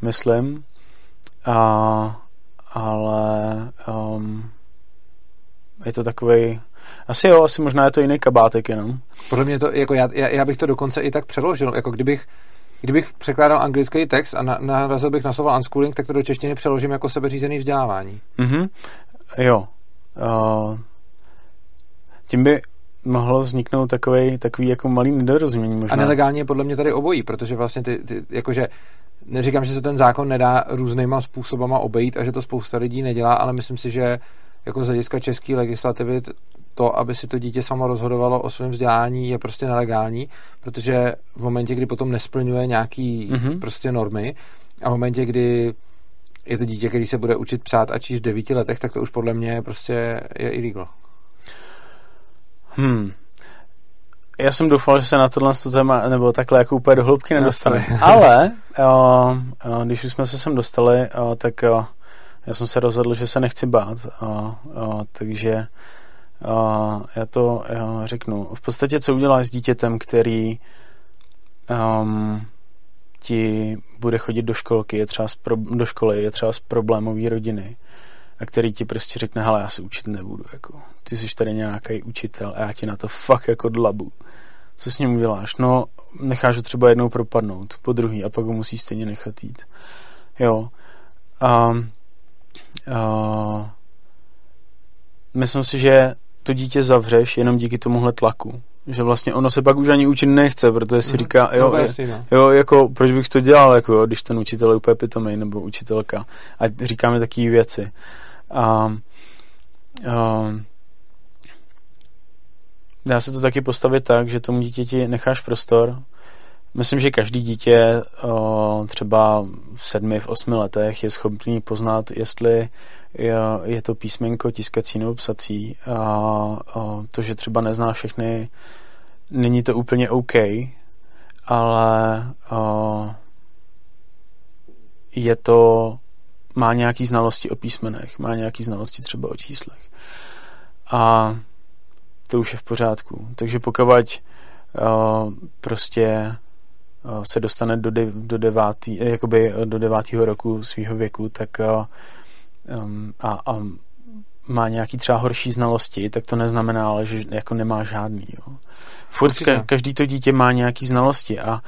myslím. A, ale um, je to takový asi jo, asi možná je to jiný kabátek jenom. Podle mě to, jako já, já, bych to dokonce i tak přeložil, jako kdybych Kdybych překládal anglický text a na, narazil bych na slovo unschooling, tak to do češtiny přeložím jako sebeřízený vzdělávání. Mhm, jo. Uh, tím by mohlo vzniknout takový, takový jako malý nedorozumění možná. A nelegálně je podle mě tady obojí, protože vlastně ty, ty jakože neříkám, že se ten zákon nedá různýma způsobama obejít a že to spousta lidí nedělá, ale myslím si, že jako z hlediska české legislativy to, aby si to dítě samo rozhodovalo o svém vzdělání, je prostě nelegální, protože v momentě, kdy potom nesplňuje nějaký mm-hmm. prostě normy a v momentě, kdy je to dítě, který se bude učit psát a číst v devíti letech, tak to už podle mě prostě je illegal. Hmm. Já jsem doufal, že se na tohle téma nebo takhle jako úplně do hloubky nedostali. Ale o, o, když už jsme se sem dostali, o, tak o, já jsem se rozhodl, že se nechci bát, a, a, takže a, já to já řeknu. V podstatě, co uděláš s dítětem, který um, ti bude chodit do školky, je třeba z pro, do školy, je třeba z problémové rodiny a který ti prostě řekne, hele, já se učit nebudu, jako, ty jsi tady nějaký učitel a já ti na to fakt jako dlabu. Co s ním uděláš? No, necháš ho třeba jednou propadnout, po druhý a pak ho musí stejně nechat jít. Jo. Um, uh, myslím si, že to dítě zavřeš jenom díky tomuhle tlaku. Že vlastně ono se pak už ani učit nechce, protože si mhm. říká, jo, no, je, no. jo, jako, proč bych to dělal, jako, jo, když ten učitel je úplně pitomej, nebo učitelka. A říkáme takové věci. A, a dá se to taky postavit tak, že tomu dítěti necháš prostor, Myslím, že každý dítě o, třeba v sedmi, v osmi letech je schopný poznat, jestli je, je to písmenko tiskací nebo psací. A, a to, že třeba nezná všechny, není to úplně OK, ale uh, je to, má nějaký znalosti o písmenech, má nějaký znalosti třeba o číslech. A to už je v pořádku. Takže pokud uh, prostě uh, se dostane do, de, do, devátý, jakoby do devátého roku svého věku, tak uh, um, a, a má nějaký třeba horší znalosti, tak to neznamená, ale že jako nemá žádný. Jo. Furt ka- každý to dítě má nějaký znalosti a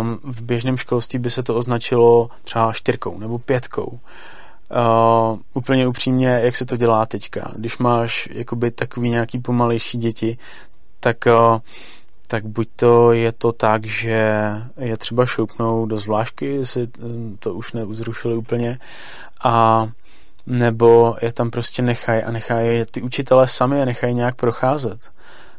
um, v běžném školství by se to označilo třeba čtyřkou nebo pětkou. Uh, úplně upřímně, jak se to dělá teďka. Když máš jakoby takový nějaký pomalejší děti, tak uh, tak buď to je to tak, že je třeba šoupnou do zvlášky, um, to už neuzrušili úplně, a nebo je tam prostě nechají a nechají ty učitelé sami je nechají nějak procházet.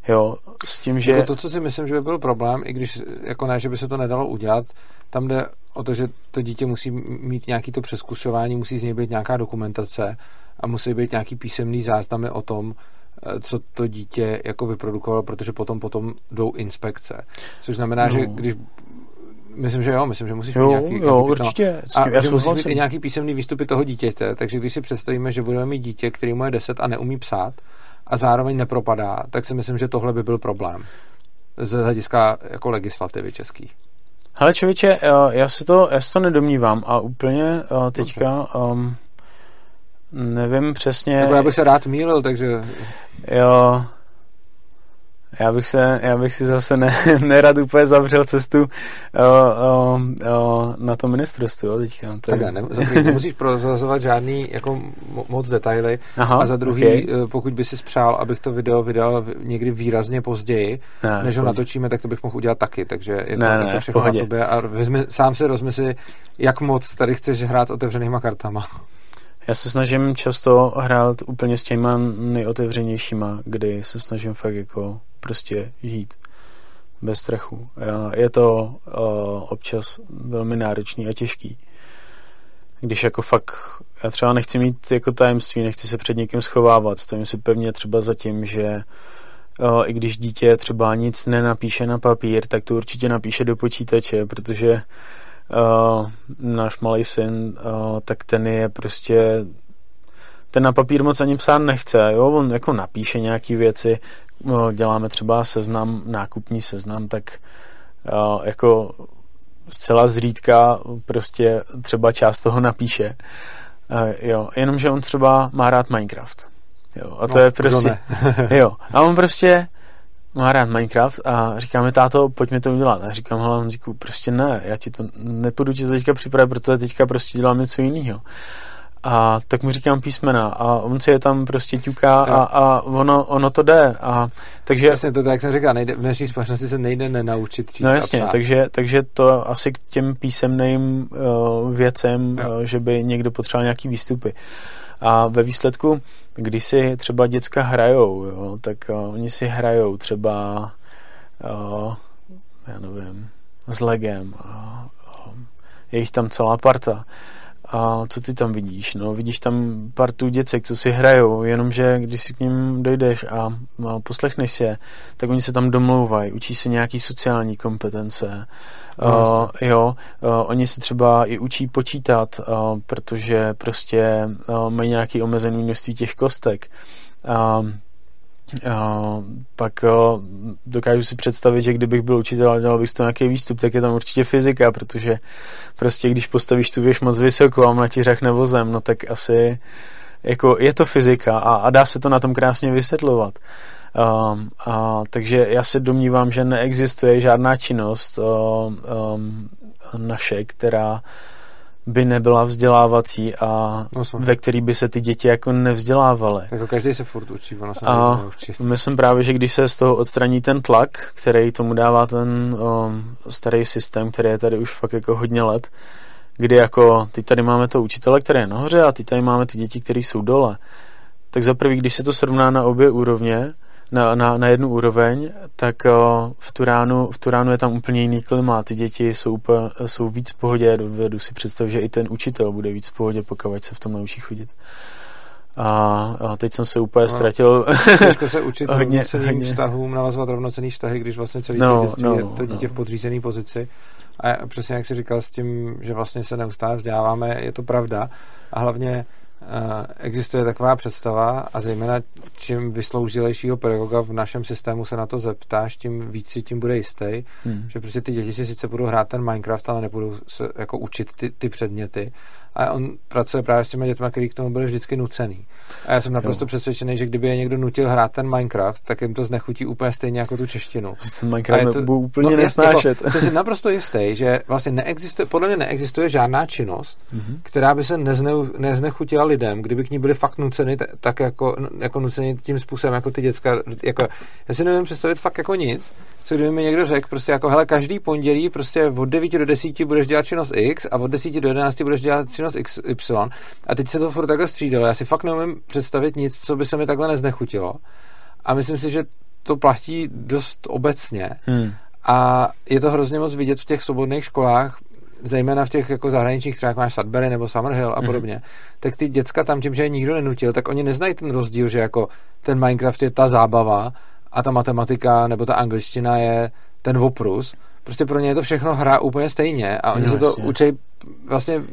Jo, s tím, že... Jako to, co si myslím, že by byl problém, i když jako ne, že by se to nedalo udělat, tam jde o to, že to dítě musí mít nějaký to přeskušování, musí z něj být nějaká dokumentace a musí být nějaký písemný záznamy o tom, eh, co to dítě jako vyprodukovalo, protože potom potom jdou inspekce. Což znamená, no. že když Myslím, že jo, myslím, že musíš jo, mít nějaký... Jo, nějaký určitě. A já že musíš mít i nějaký písemný výstupy toho dítěte, takže když si představíme, že budeme mít dítě, který mu je 10 a neumí psát a zároveň nepropadá, tak si myslím, že tohle by byl problém z hlediska jako legislativy český. Hele člověče, já si to, já si to nedomnívám a úplně teďka um, nevím přesně... Jako já bych se rád mýlil, takže... Jo, já bych, se, já bych si zase ne, nerad úplně zavřel cestu o, o, o, na to ministerstvu, jo, teďka. To tak ne, nemusíš prozrazovat žádný jako moc detaily Aha, a za druhý, okay. Eh, pokud by si spřál, abych to video vydal někdy výrazně později, ne, než ho natočíme, tak to bych mohl udělat taky, takže je to, ne, ne, je to všechno na tobě a vezmi, sám si rozmysli, jak moc tady chceš hrát s otevřenýma kartama. Já se snažím často hrát úplně s těma nejotevřenějšíma, kdy se snažím fakt jako prostě žít bez strachu. Je to uh, občas velmi náročný a těžký. Když jako fakt, já třeba nechci mít jako tajemství, nechci se před někým schovávat, stojím si pevně třeba za tím, že uh, i když dítě třeba nic nenapíše na papír, tak to určitě napíše do počítače, protože uh, náš malý syn, uh, tak ten je prostě ten na papír moc ani psát nechce, jo, on jako napíše nějaký věci, no, děláme třeba seznam, nákupní seznam, tak uh, jako zcela zřídka prostě třeba část toho napíše. Uh, jo, jenomže on třeba má rád Minecraft. Jo, a to no, je prostě, jo, a on prostě má rád Minecraft a říkáme, táto, pojďme to udělat. A říkám, hele, on říkám, prostě ne, já ti to, nepůjdu ti to teďka připravit, protože teďka prostě dělám něco jiného. A tak mu říkám písmena a on si je tam prostě ťuká a, a ono, ono to jde. A, takže, jasně, to tak jak jsem říkal, nejde, v dnešní společnosti se nejde nenaučit číst No jasně, takže, takže to asi k těm písemným uh, věcem, uh, že by někdo potřeboval nějaký výstupy. A ve výsledku, když si třeba děcka hrajou, jo, tak uh, oni si hrajou třeba uh, já nevím, s legem, uh, uh, je jich tam celá parta a co ty tam vidíš? No, vidíš tam partu děcek, co si hrajou, jenomže když si k ním dojdeš a, poslechneš se, tak oni se tam domlouvají, učí se nějaký sociální kompetence. No, uh, jo, uh, oni se třeba i učí počítat, uh, protože prostě uh, mají nějaký omezený množství těch kostek. Uh, pak uh, dokážu si představit, že kdybych byl učitel a dělal bych to nějaký výstup, tak je tam určitě fyzika, protože prostě když postavíš tu věž moc vysoko a ona ti řekne vozem, no tak asi jako je to fyzika a, a dá se to na tom krásně vysvětlovat. Um, a, takže já se domnívám, že neexistuje žádná činnost um, um, naše, která by nebyla vzdělávací a no, ve který by se ty děti jako nevzdělávaly. Jako každý se furt učí, ono se a myslím právě, že když se z toho odstraní ten tlak, který tomu dává ten um, starý systém, který je tady už fakt jako hodně let, kdy jako teď tady máme to učitele, který je nahoře a teď tady máme ty děti, které jsou dole. Tak za prvý, když se to srovná na obě úrovně, na, na, na jednu úroveň, tak o, v, tu ránu, v tu ránu je tam úplně jiný klima. Ty děti jsou, úplně, jsou víc v pohodě. Dovedu si představit, že i ten učitel bude víc v pohodě, pokud se v tom naučí chodit. a, a teď jsem se úplně no, ztratil. Těžko se učit hodně, rovnoceným hodně. vztahům, navazovat rovnocený vztahy, když vlastně celý no, dětství no, je to dítě no. v podřízené pozici. A přesně jak jsi říkal s tím, že vlastně se neustále vzděláváme, je to pravda. A hlavně Eh, existuje taková představa a zejména čím vysloužilejšího pedagoga v našem systému se na to zeptáš, tím víc si tím bude jistý, hmm. že prostě ty děti si sice budou hrát ten Minecraft, ale nebudou se jako učit ty, ty předměty a on pracuje právě s těmi dětmi, kteří k tomu byli vždycky nucený. A já jsem naprosto jo. přesvědčený, že kdyby je někdo nutil hrát ten Minecraft, tak jim to znechutí úplně stejně jako tu češtinu. Že ten Minecraft to, úplně no, nesnášet. Jako, jsem naprosto jistý, že vlastně neexistuje, podle mě neexistuje žádná činnost, mm-hmm. která by se nezne, neznechutila lidem, kdyby k ní byli fakt nuceni tak jako, jako nuceni tím způsobem, jako ty děcka. Jako, já si nevím představit fakt jako nic, co kdyby mi někdo řekl, prostě jako, hele, každý pondělí prostě od 9 do 10 budeš dělat činnost X a od 10 do 11 budeš dělat činnost XY. A teď se to furt takhle střídalo. Já si fakt neumím představit nic, co by se mi takhle neznechutilo. A myslím si, že to platí dost obecně. Hmm. A je to hrozně moc vidět v těch svobodných školách, zejména v těch jako zahraničních, třeba jako máš Sudbury nebo Summerhill a hmm. podobně, mm. tak ty děcka tam tím, že je nikdo nenutil, tak oni neznají ten rozdíl, že jako ten Minecraft je ta zábava a ta matematika nebo ta angličtina je ten oprus. Prostě pro ně je to všechno hra úplně stejně a oni no, se to učí vlastně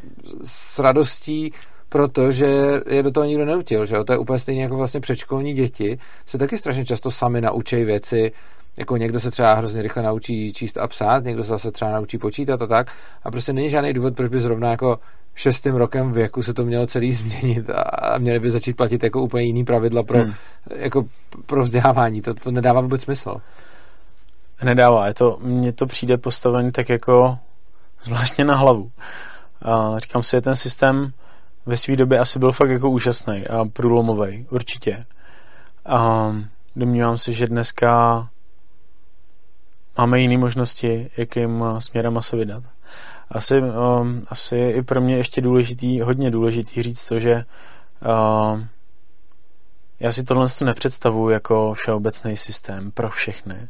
s radostí protože je do toho nikdo neutil, že jo? To je úplně stejně jako vlastně předškolní děti, se taky strašně často sami naučí věci, jako někdo se třeba hrozně rychle naučí číst a psát, někdo se zase třeba naučí počítat a tak a prostě není žádný důvod, proč by zrovna jako šestým rokem věku se to mělo celý změnit a měli by začít platit jako úplně jiný pravidla pro, hmm. jako pro vzdělávání. To, to nedává vůbec smysl. Nedává. Je to, mně to přijde postavený tak jako zvláštně na hlavu. A říkám si, že ten systém ve své době asi byl fakt jako úžasný a průlomový, určitě. A domnívám se, že dneska máme jiné možnosti, jakým směrem se vydat. Asi, um, asi i pro mě ještě důležitý, hodně důležitý říct to, že uh, já si tohle nepředstavuji jako všeobecný systém pro všechny.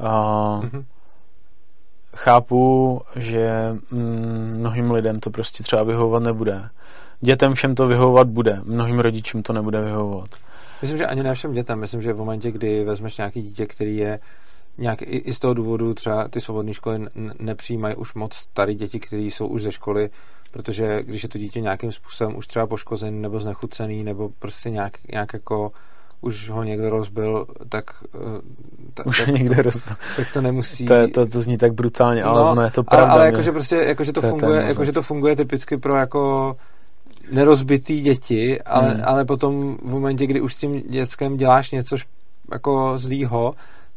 Uh, mm-hmm. Chápu, že mnohým lidem to prostě třeba vyhovovat nebude. Dětem všem to vyhovovat bude, mnohým rodičům to nebude vyhovovat. Myslím, že ani ne všem dětem. Myslím, že v momentě, kdy vezmeš nějaký dítě, který je nějak i, i z toho důvodu třeba ty svobodné školy nepřijímají už moc starý děti, které jsou už ze školy, protože když je to dítě nějakým způsobem už třeba poškozený nebo znechucený nebo prostě nějak, nějak jako už ho někdo rozbil, tak... Eh, ta, už tak, někdo rozbil. Tak se nemusí... To, to, to zní tak brutálně, ale no, ono je to pravda. Ale, ale jakože prostě, jakože to, to funguje, jakože to funguje typicky pro jako nerozbitý děti, ale, hmm. ale potom v momentě, kdy už s tím dětskem děláš něco jako zlýho,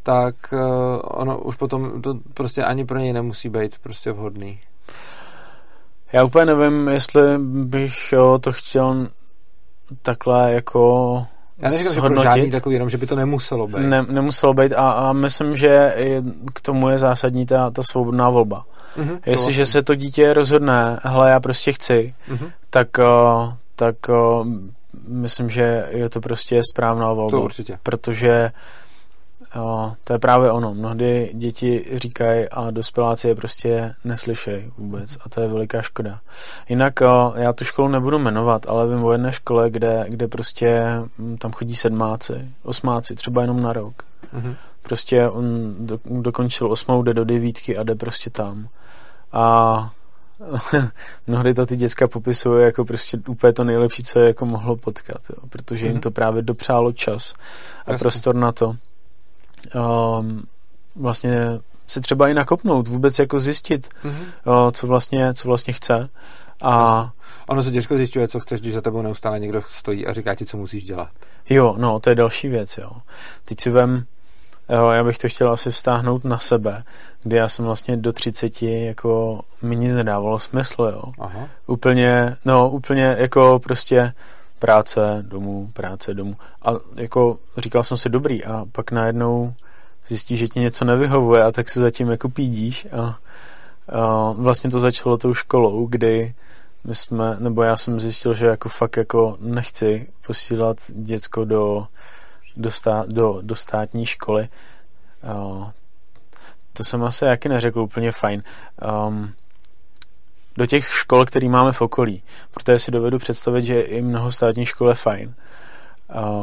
tak uh, ono už potom to prostě ani pro něj nemusí být prostě vhodný. Já úplně nevím, jestli bych jo, to chtěl takhle jako já neříkám, že pro žádný takový, jenom, že by to nemuselo být. Ne, nemuselo být a, a myslím, že je, k tomu je zásadní ta, ta svobodná volba. Mm-hmm, Jestliže vlastně. se to dítě rozhodne, hele, já prostě chci, mm-hmm. tak, uh, tak uh, myslím, že je to prostě správná volba. To určitě. Protože to je právě ono. Mnohdy děti říkají a dospěláci je prostě neslyšejí vůbec a to je veliká škoda. Jinak uh, já tu školu nebudu jmenovat, ale vím o jedné škole, kde, kde prostě hm, tam chodí sedmáci, osmáci, třeba jenom na rok. Mm-hmm. Prostě on do, dokončil osmou, jde do devítky a jde prostě tam a mnohdy to ty děcka popisují jako prostě úplně to nejlepší, co je jako mohlo potkat, jo, protože jim mhm. to právě dopřálo čas a Jasně. prostor na to um, vlastně si třeba i nakopnout, vůbec jako zjistit, mm-hmm. uh, co, vlastně, co vlastně chce. A ono se těžko zjišťuje, co chceš, když za tebou neustále někdo stojí a říká ti, co musíš dělat. Jo, no, to je další věc, jo. Teď si vem, Jo, já bych to chtěl asi vztáhnout na sebe, kdy já jsem vlastně do 30 jako mi nic nedávalo smysl, jo. Aha. Úplně, no úplně jako prostě práce domů, práce domů. A jako říkal jsem si dobrý a pak najednou zjistíš, že ti něco nevyhovuje a tak se zatím jako pídíš a, a vlastně to začalo tou školou, kdy my jsme, nebo já jsem zjistil, že jako fakt jako nechci posílat děcko do do, stá, do, do státní školy. Uh, to jsem asi jaký neřekl úplně fajn. Um, do těch škol, které máme v okolí. Protože si dovedu představit, že i mnoho státních škol je fajn.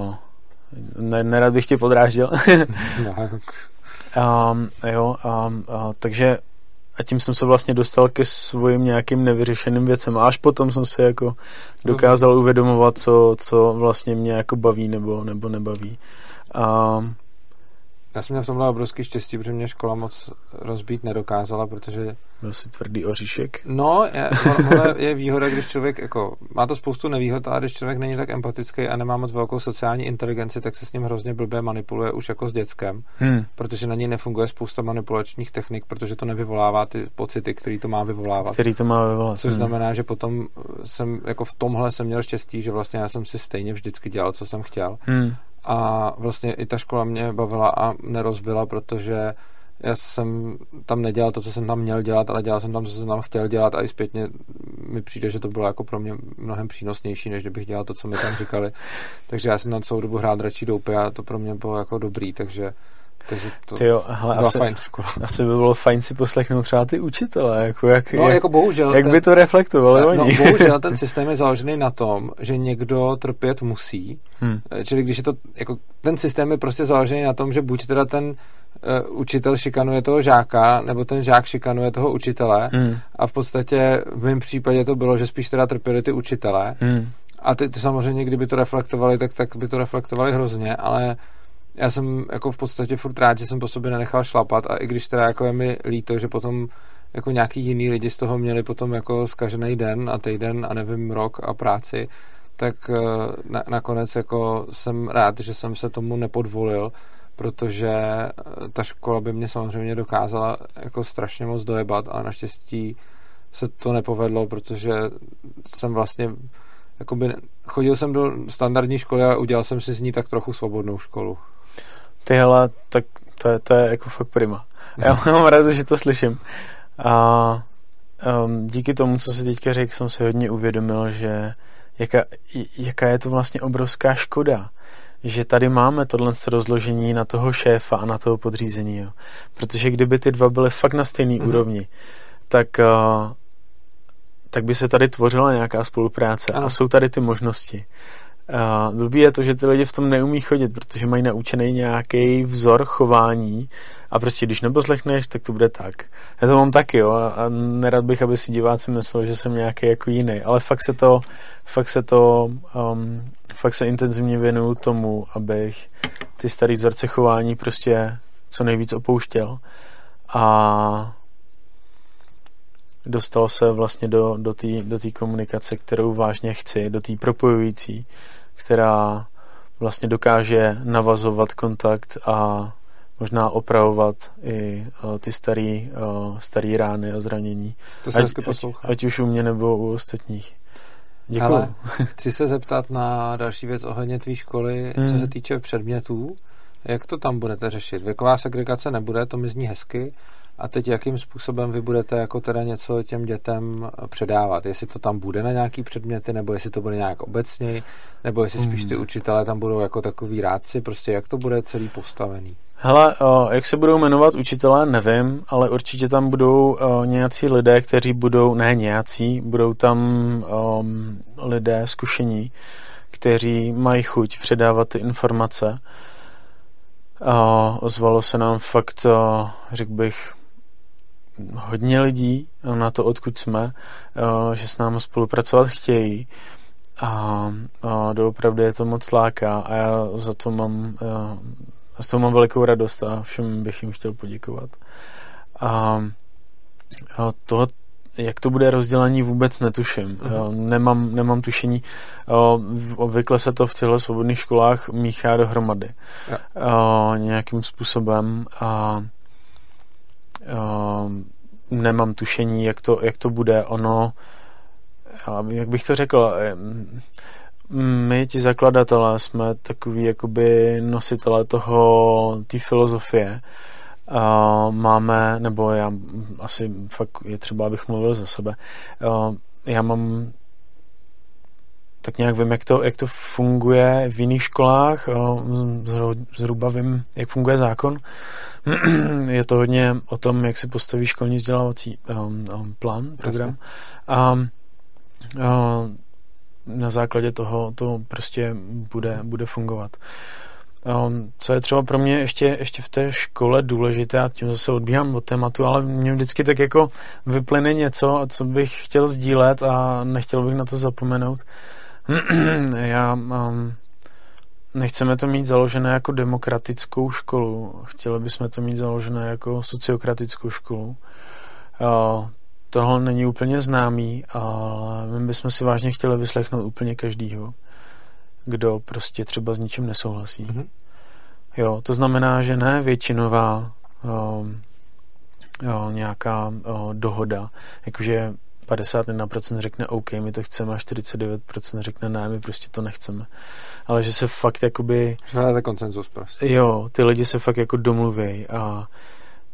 Uh, ne, nerad bych tě podrážděl. um, jo, um, uh, takže a tím jsem se vlastně dostal ke svým nějakým nevyřešeným věcem. A až potom jsem se jako dokázal uvědomovat, co, co vlastně mě jako baví nebo, nebo nebaví. Um, já jsem měl v tomhle obrovský štěstí, protože mě škola moc rozbít nedokázala, protože... Byl jsi tvrdý oříšek? No, je, je výhoda, když člověk, jako, má to spoustu nevýhod, ale když člověk není tak empatický a nemá moc velkou sociální inteligenci, tak se s ním hrozně blbě manipuluje už jako s dětskem, hmm. protože na něj nefunguje spousta manipulačních technik, protože to nevyvolává ty pocity, který to má vyvolávat. Který to má vyvolávat. Což hmm. znamená, že potom jsem, jako v tomhle jsem měl štěstí, že vlastně já jsem si stejně vždycky dělal, co jsem chtěl. Hmm a vlastně i ta škola mě bavila a nerozbila, protože já jsem tam nedělal to, co jsem tam měl dělat, ale dělal jsem tam, co jsem tam chtěl dělat a i zpětně mi přijde, že to bylo jako pro mě mnohem přínosnější, než kdybych dělal to, co mi tam říkali. Takže já jsem tam celou dobu hrál dračí doupy a to pro mě bylo jako dobrý, takže takže to ty jo, hele, byla asi, fajn škola. Asi by bylo fajn si poslechnout třeba ty učitele, jako jak, no, jak, jako bohužel, jak ten, by to reflektovali no, oni. No, bohužel ten systém je založený na tom, že někdo trpět musí. Hmm. Čili když je to, jako ten systém je prostě založený na tom, že buď teda ten uh, učitel šikanuje toho žáka, nebo ten žák šikanuje toho učitele hmm. a v podstatě v mém případě to bylo, že spíš teda trpěli ty učitele. Hmm. A ty, ty samozřejmě, kdyby to reflektovali, tak, tak by to reflektovali hrozně, ale já jsem jako v podstatě furt rád, že jsem po sobě nenechal šlapat a i když teda jako je mi líto, že potom jako nějaký jiný lidi z toho měli potom jako zkažený den a týden a nevím rok a práci, tak eh, na, nakonec jako jsem rád, že jsem se tomu nepodvolil, protože eh, ta škola by mě samozřejmě dokázala jako strašně moc dojebat, ale naštěstí se to nepovedlo, protože jsem vlastně jakoby, chodil jsem do standardní školy a udělal jsem si z ní tak trochu svobodnou školu. Ty hele, tak to je, to je jako fakt prima. Já mám rád, že to slyším. A um, díky tomu, co si teďka řekl, jsem se hodně uvědomil, že jaká, jaká je to vlastně obrovská škoda, že tady máme tohle rozložení na toho šéfa a na toho podřízení. Jo. Protože kdyby ty dva byly fakt na stejné mm-hmm. úrovni, tak, uh, tak by se tady tvořila nějaká spolupráce ano. a jsou tady ty možnosti. Uh, blbý je to, že ty lidi v tom neumí chodit, protože mají naučený nějaký vzor chování a prostě když neposlechneš, tak to bude tak. Já to mám taky, jo, a nerad bych, aby si diváci mysleli, že jsem nějaký jako jiný, ale fakt se to, fakt se to, um, fakt se intenzivně věnuju tomu, abych ty starý vzorce chování prostě co nejvíc opouštěl a dostal se vlastně do, do té do komunikace, kterou vážně chci, do té propojující, která vlastně dokáže navazovat kontakt a možná opravovat i uh, ty starý, uh, starý rány a zranění. To se ať, ať, ať už u mě nebo u ostatních. Děkuji. Ale chci se zeptat na další věc ohledně tvý školy, hmm. co se týče předmětů. Jak to tam budete řešit? Věková segregace nebude, to mi zní hezky, a teď jakým způsobem vy budete jako teda něco těm dětem předávat? Jestli to tam bude na nějaký předměty, nebo jestli to bude nějak obecněji, nebo jestli spíš ty hmm. učitelé tam budou jako takový rádci, prostě jak to bude celý postavený? Hele, o, jak se budou jmenovat učitelé, nevím, ale určitě tam budou o, nějací lidé, kteří budou, ne nějací, budou tam o, lidé zkušení, kteří mají chuť předávat ty informace. O, ozvalo se nám fakt, o, řekl bych, hodně lidí na to, odkud jsme, eh, že s námi spolupracovat chtějí a, a doopravdy je to moc láká a já za to mám já eh, z toho mám velikou radost a všem bych jim chtěl poděkovat. A, a toho, jak to bude rozdělení, vůbec netuším. Uh-huh. Nemám, nemám tušení. Obvykle se to v těchto svobodných školách míchá dohromady. Yeah. Nějakým způsobem a nemám tušení, jak to, jak to bude. Ono, jak bych to řekl, my, ti zakladatelé, jsme takový jakoby nositelé toho, té filozofie. Uh, máme, nebo já asi fakt je třeba, abych mluvil za sebe. Uh, já mám tak nějak vím, jak to, jak to funguje v jiných školách, zhruba vím, jak funguje zákon. Je to hodně o tom, jak si postaví školní vzdělávací um, um, plán, program. A, a na základě toho to prostě bude, bude fungovat. Um, co je třeba pro mě ještě, ještě v té škole důležité, a tím zase odbíhám od tématu, ale mě vždycky tak jako vyplyne něco, co bych chtěl sdílet a nechtěl bych na to zapomenout. Já um, nechceme to mít založené jako demokratickou školu, chtěli bychom to mít založené jako sociokratickou školu. Uh, tohle není úplně známý, ale my bychom si vážně chtěli vyslechnout úplně každýho, kdo prostě třeba s ničím nesouhlasí. Mm-hmm. Jo, to znamená, že ne většinová o, o, nějaká o, dohoda, jakože 51% řekne OK, my to chceme a 49% řekne ne, my prostě to nechceme. Ale že se fakt jakoby... Hledáte koncenzus prostě. Jo, ty lidi se fakt jako domluví a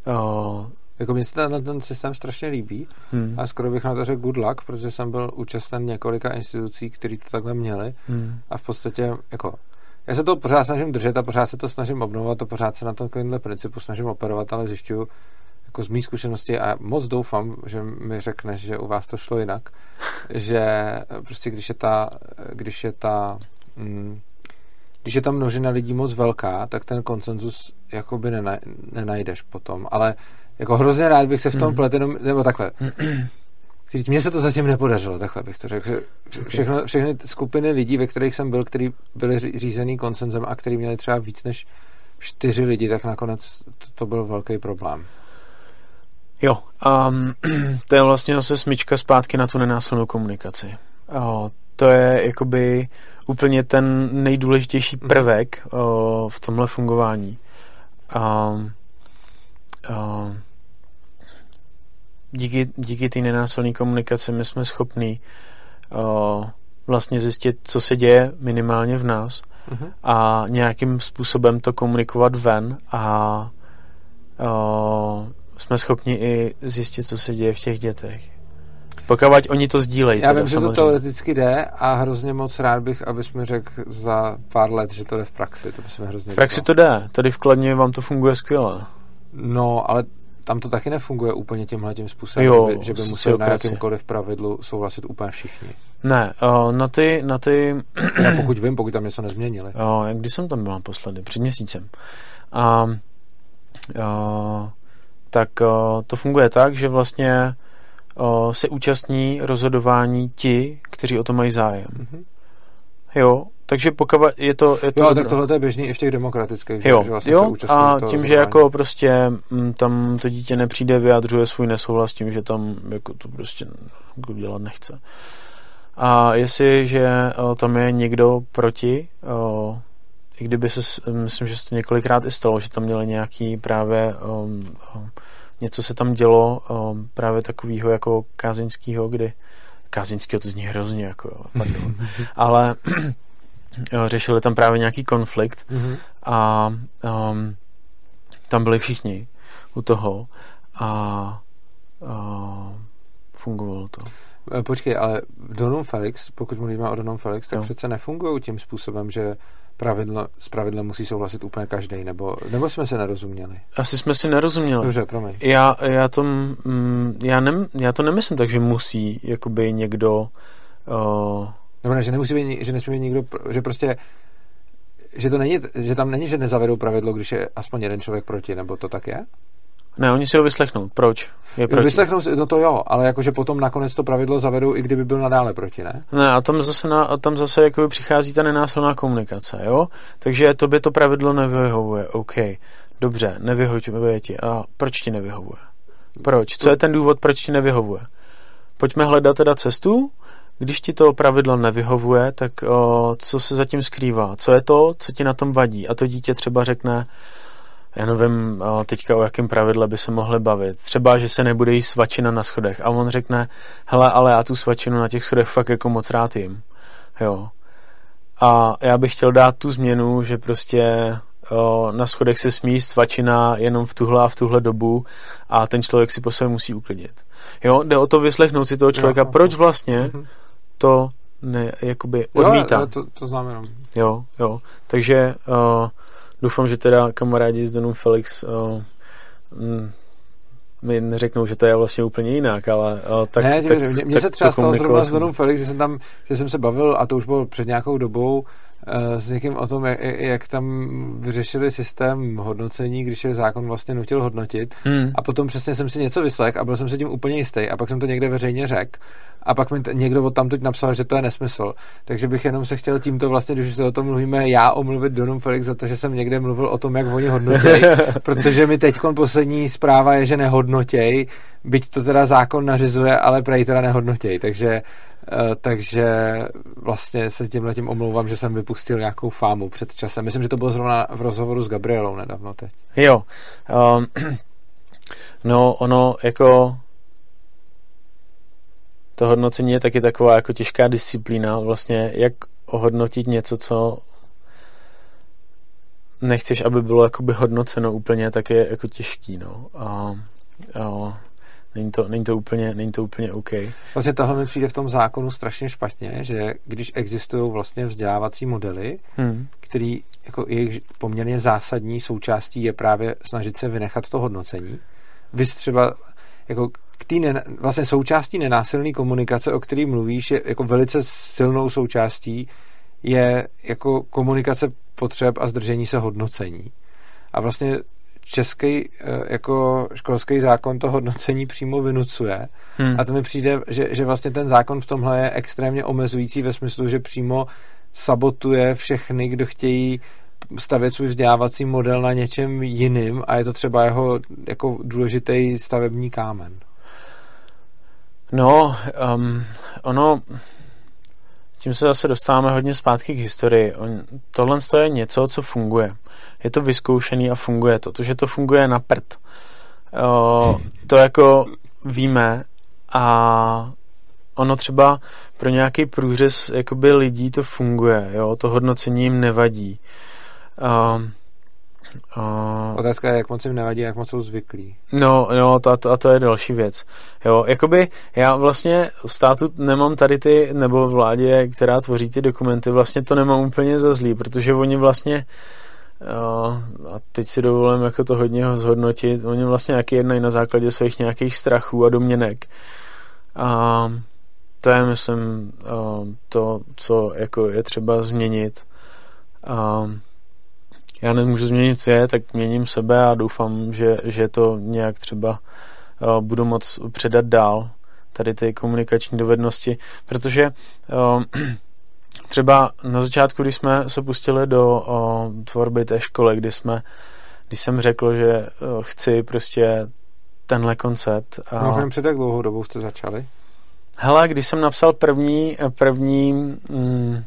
o, jako mně se ten, ten systém strašně líbí hmm. a skoro bych na to řekl good luck, protože jsem byl účasten několika institucí, které to takhle měly hmm. a v podstatě jako já se to pořád snažím držet a pořád se to snažím obnovovat a pořád se na tomhle principu snažím operovat, ale zjišťuju jako z mý zkušenosti a moc doufám, že mi řekneš, že u vás to šlo jinak, že prostě když je ta, když je ta mm, když je tam množina lidí moc velká, tak ten konsenzus jakoby nenajdeš potom, ale jako hrozně rád bych se v tom mm. plet, jenom, nebo takhle. Mně se to zatím nepodařilo, takhle bych to řekl. Všechno, všechny skupiny lidí, ve kterých jsem byl, který byli řízený konsenzem a který měli třeba víc než čtyři lidi, tak nakonec to, to byl velký problém. Jo, um, to je vlastně zase smyčka zpátky na tu nenásilnou komunikaci. O, to je jakoby úplně ten nejdůležitější mhm. prvek o, v tomhle fungování. Um, um, díky, díky té nenásilné komunikaci my jsme schopní uh, vlastně zjistit, co se děje minimálně v nás uh-huh. a nějakým způsobem to komunikovat ven a jsme schopni i zjistit, co se děje v těch dětech. Pokud oni to sdílejí. Já vím, že to teoreticky jde a hrozně moc rád bych, abys mi řekl za pár let, že to jde v praxi. To bychom hrozně v praxi to jde. Tady v Kladně vám to funguje skvěle. No, ale tam to taky nefunguje úplně tímhle tím způsobem, jo, že by, že by museli na jakýmkoliv pravidlu souhlasit úplně všichni. Ne, uh, na ty... Na ty... Já pokud vím, pokud tam něco nezměnili. Jo, uh, kdy jsem tam byl naposledy? Před měsícem. A uh, uh, tak uh, to funguje tak, že vlastně uh, se účastní rozhodování ti, kteří o to mají zájem. Mm-hmm. Jo, takže pokud je to... Je to jo, tak tohle je běžný i v těch demokratických. Jo, že vlastně jo a tím, že jako prostě m, mm, tam to dítě nepřijde, vyjadřuje svůj nesouhlas tím, že tam jako to prostě jako dělat nechce. A jestliže o, tam je někdo proti, o, i kdyby se, myslím, že se to několikrát i stalo, že tam měli nějaký právě o, o, něco se tam dělo o, právě takového jako kázeňského, kdy kázeňského to zní hrozně, jako, pardon, ale jo, řešili tam právě nějaký konflikt mm-hmm. a um, tam byli všichni u toho a uh, fungovalo to. E, počkej, ale Donum Felix, pokud mluvíme o Donum Felix, tak jo. přece nefungují tím způsobem, že pravidlo, s pravidlem musí souhlasit úplně každý, nebo, nebo jsme se nerozuměli? Asi jsme si nerozuměli. Dobře, promiň. Já, já, to, mm, já, ne, já to nemyslím tak, že musí jakoby někdo uh, nebo ne, že nemusí být, že nesmí být nikdo, že prostě že to není, že tam není, že nezavedou pravidlo, když je aspoň jeden člověk proti, nebo to tak je? Ne, oni si ho vyslechnou. Proč? Je proti. Vyslechnou si, no to jo, ale jakože potom nakonec to pravidlo zavedou, i kdyby byl nadále proti, ne? Ne, a tam zase, na, a tam zase jako přichází ta nenásilná komunikace, jo? Takže to by to pravidlo nevyhovuje, OK. Dobře, nevyhovuje ti. A proč ti nevyhovuje? Proč? Co je ten důvod, proč ti nevyhovuje? Pojďme hledat teda cestu, když ti to pravidlo nevyhovuje, tak o, co se zatím skrývá? Co je to, co ti na tom vadí? A to dítě třeba řekne, já nevím teďka o jakém pravidle by se mohli bavit. Třeba, že se nebude jíst svačina na schodech. A on řekne, hele, ale já tu svačinu na těch schodech fakt jako moc rád jim. Jo. A já bych chtěl dát tu změnu, že prostě o, na schodech se smí svačina jenom v tuhle a v tuhle dobu a ten člověk si po sobě musí uklidit. Jo, jde o to vyslechnout si toho člověka, proč vlastně mm-hmm to ne, jakoby odmítá. Jo, to, to znamená. Jo, jo. Takže uh, doufám, že teda kamarádi z Donum Felix uh, mm, mi neřeknou, že to je vlastně úplně jinak, ale uh, tak, ne, tak, mě, mě se třeba stalo zrovna s Donom Felix, že jsem tam, že jsem se bavil, a to už bylo před nějakou dobou, s někým o tom, jak, jak tam vyřešili systém hodnocení, když je zákon vlastně nutil hodnotit. Hmm. A potom přesně jsem si něco vyslech a byl jsem si tím úplně jistý. A pak jsem to někde veřejně řekl. A pak mi t- někdo od tam teď napsal, že to je nesmysl. Takže bych jenom se chtěl tímto vlastně, když se o tom mluvíme, já omluvit Donum Felix za to, že jsem někde mluvil o tom, jak oni hodnotěj, protože mi teď poslední zpráva je, že nehodnotěj, byť to teda zákon nařizuje, ale prej teda nehodnotěj. Takže Eh, takže vlastně se tím letím omlouvám, že jsem vypustil nějakou fámu před časem. Myslím, že to bylo zrovna v rozhovoru s Gabrielou nedávno teď. Jo. Um, no, ono jako to hodnocení je taky taková jako těžká disciplína, vlastně jak ohodnotit něco, co nechceš, aby bylo jakoby hodnoceno úplně, tak je jako těžký, no. A, a Není to, není to, úplně, není to úplně OK. Vlastně tohle mi přijde v tom zákonu strašně špatně, že když existují vlastně vzdělávací modely, hmm. který jako jejich poměrně zásadní součástí je právě snažit se vynechat to hodnocení. Vy třeba jako k tý ne, vlastně součástí nenásilné komunikace, o který mluvíš, je jako velice silnou součástí je jako komunikace potřeb a zdržení se hodnocení. A vlastně český eh, jako školský zákon to hodnocení přímo vynucuje. Hmm. A to mi přijde, že, že vlastně ten zákon v tomhle je extrémně omezující ve smyslu, že přímo sabotuje všechny, kdo chtějí stavět svůj vzdělávací model na něčem jiným a je to třeba jeho jako důležitý stavební kámen. No, um, ono tím se zase dostáváme hodně zpátky k historii. On, tohle je něco, co funguje. Je to vyzkoušený a funguje to. To, že to funguje na prd. O, to jako víme a ono třeba pro nějaký průřez jakoby lidí to funguje, jo, to hodnocení jim nevadí. O, Uh, Otázka je, jak moc jim nevadí, jak moc jsou zvyklí. No, no to, to, a to je další věc. Jo, jakoby já vlastně státu nemám tady ty, nebo vládě, která tvoří ty dokumenty, vlastně to nemám úplně za zlý, protože oni vlastně Jo, a teď si dovolím jako to hodně zhodnotit. Oni vlastně nějaký jednají na základě svých nějakých strachů a domněnek. A to je, myslím, to, co jako je třeba změnit. A já nemůžu změnit je, tak měním sebe a doufám, že, že to nějak třeba uh, budu moc předat dál, tady ty komunikační dovednosti, protože uh, třeba na začátku, když jsme se pustili do uh, tvorby té školy, kdy jsme, když jsem řekl, že uh, chci prostě tenhle koncept. A... No, před jak dlouhou dobou jste začali? Hele, když jsem napsal první, první mm,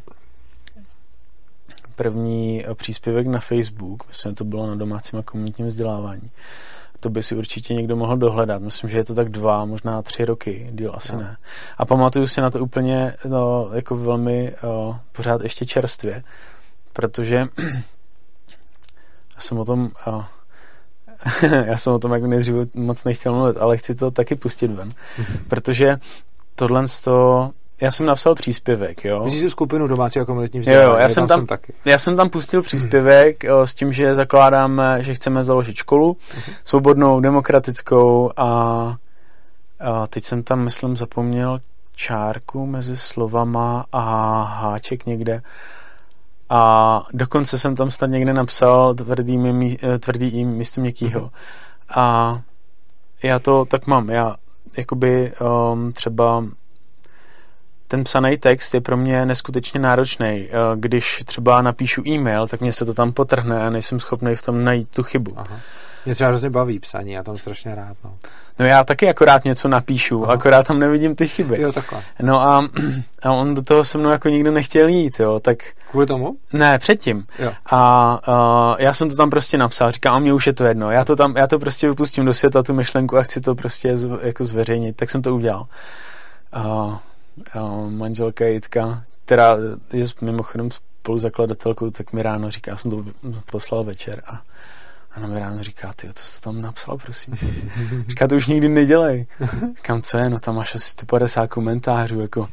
první příspěvek na Facebook, myslím, že to bylo na domácím a komunitním vzdělávání. To by si určitě někdo mohl dohledat. Myslím, že je to tak dva, možná tři roky, díl asi no. ne. A pamatuju si na to úplně no, jako velmi o, pořád ještě čerstvě, protože já jsem o tom o, já jsem o tom jako nejdřív moc nechtěl mluvit, ale chci to taky pustit ven, protože tohle to já jsem napsal příspěvek, jo. Myslíš tu skupinu domácí a komunitní vzdělávání? Jo, já jsem tam, tam taky. já jsem tam pustil příspěvek jo, s tím, že zakládáme, že chceme založit školu, uh-huh. svobodnou, demokratickou a, a teď jsem tam, myslím, zapomněl čárku mezi slovama a háček někde. A dokonce jsem tam snad někde napsal tvrdý, tvrdý jim místo měkkýho. Uh-huh. A já to tak mám. Já jakoby um, třeba ten psaný text je pro mě neskutečně náročný. Eh, když třeba napíšu e-mail, tak mě se to tam potrhne a nejsem schopný v tom najít tu chybu. Aha. Mě třeba hrozně baví psaní, já tam strašně rád. No, no já taky akorát něco napíšu, Aha. akorát tam nevidím ty chyby. Jo, takhle. No a, a on do toho se mnou jako nikdo nechtěl jít, jo, tak... Kvůli tomu? Ne, předtím. Jo. A, a já jsem to tam prostě napsal, říkám, a mě už je to jedno, já to tam, já to prostě vypustím do světa, tu myšlenku a chci to prostě z, jako zveřejnit, tak jsem to udělal. Manželka Jitka, která je mimochodem spoluzakladatelkou, tak mi ráno říká, já jsem to poslal večer a ona mi ráno říká, ty, co jsi tam napsal, prosím? Říká, to už nikdy nedělej. Říkám, co je, no tam máš asi 150 komentářů, jako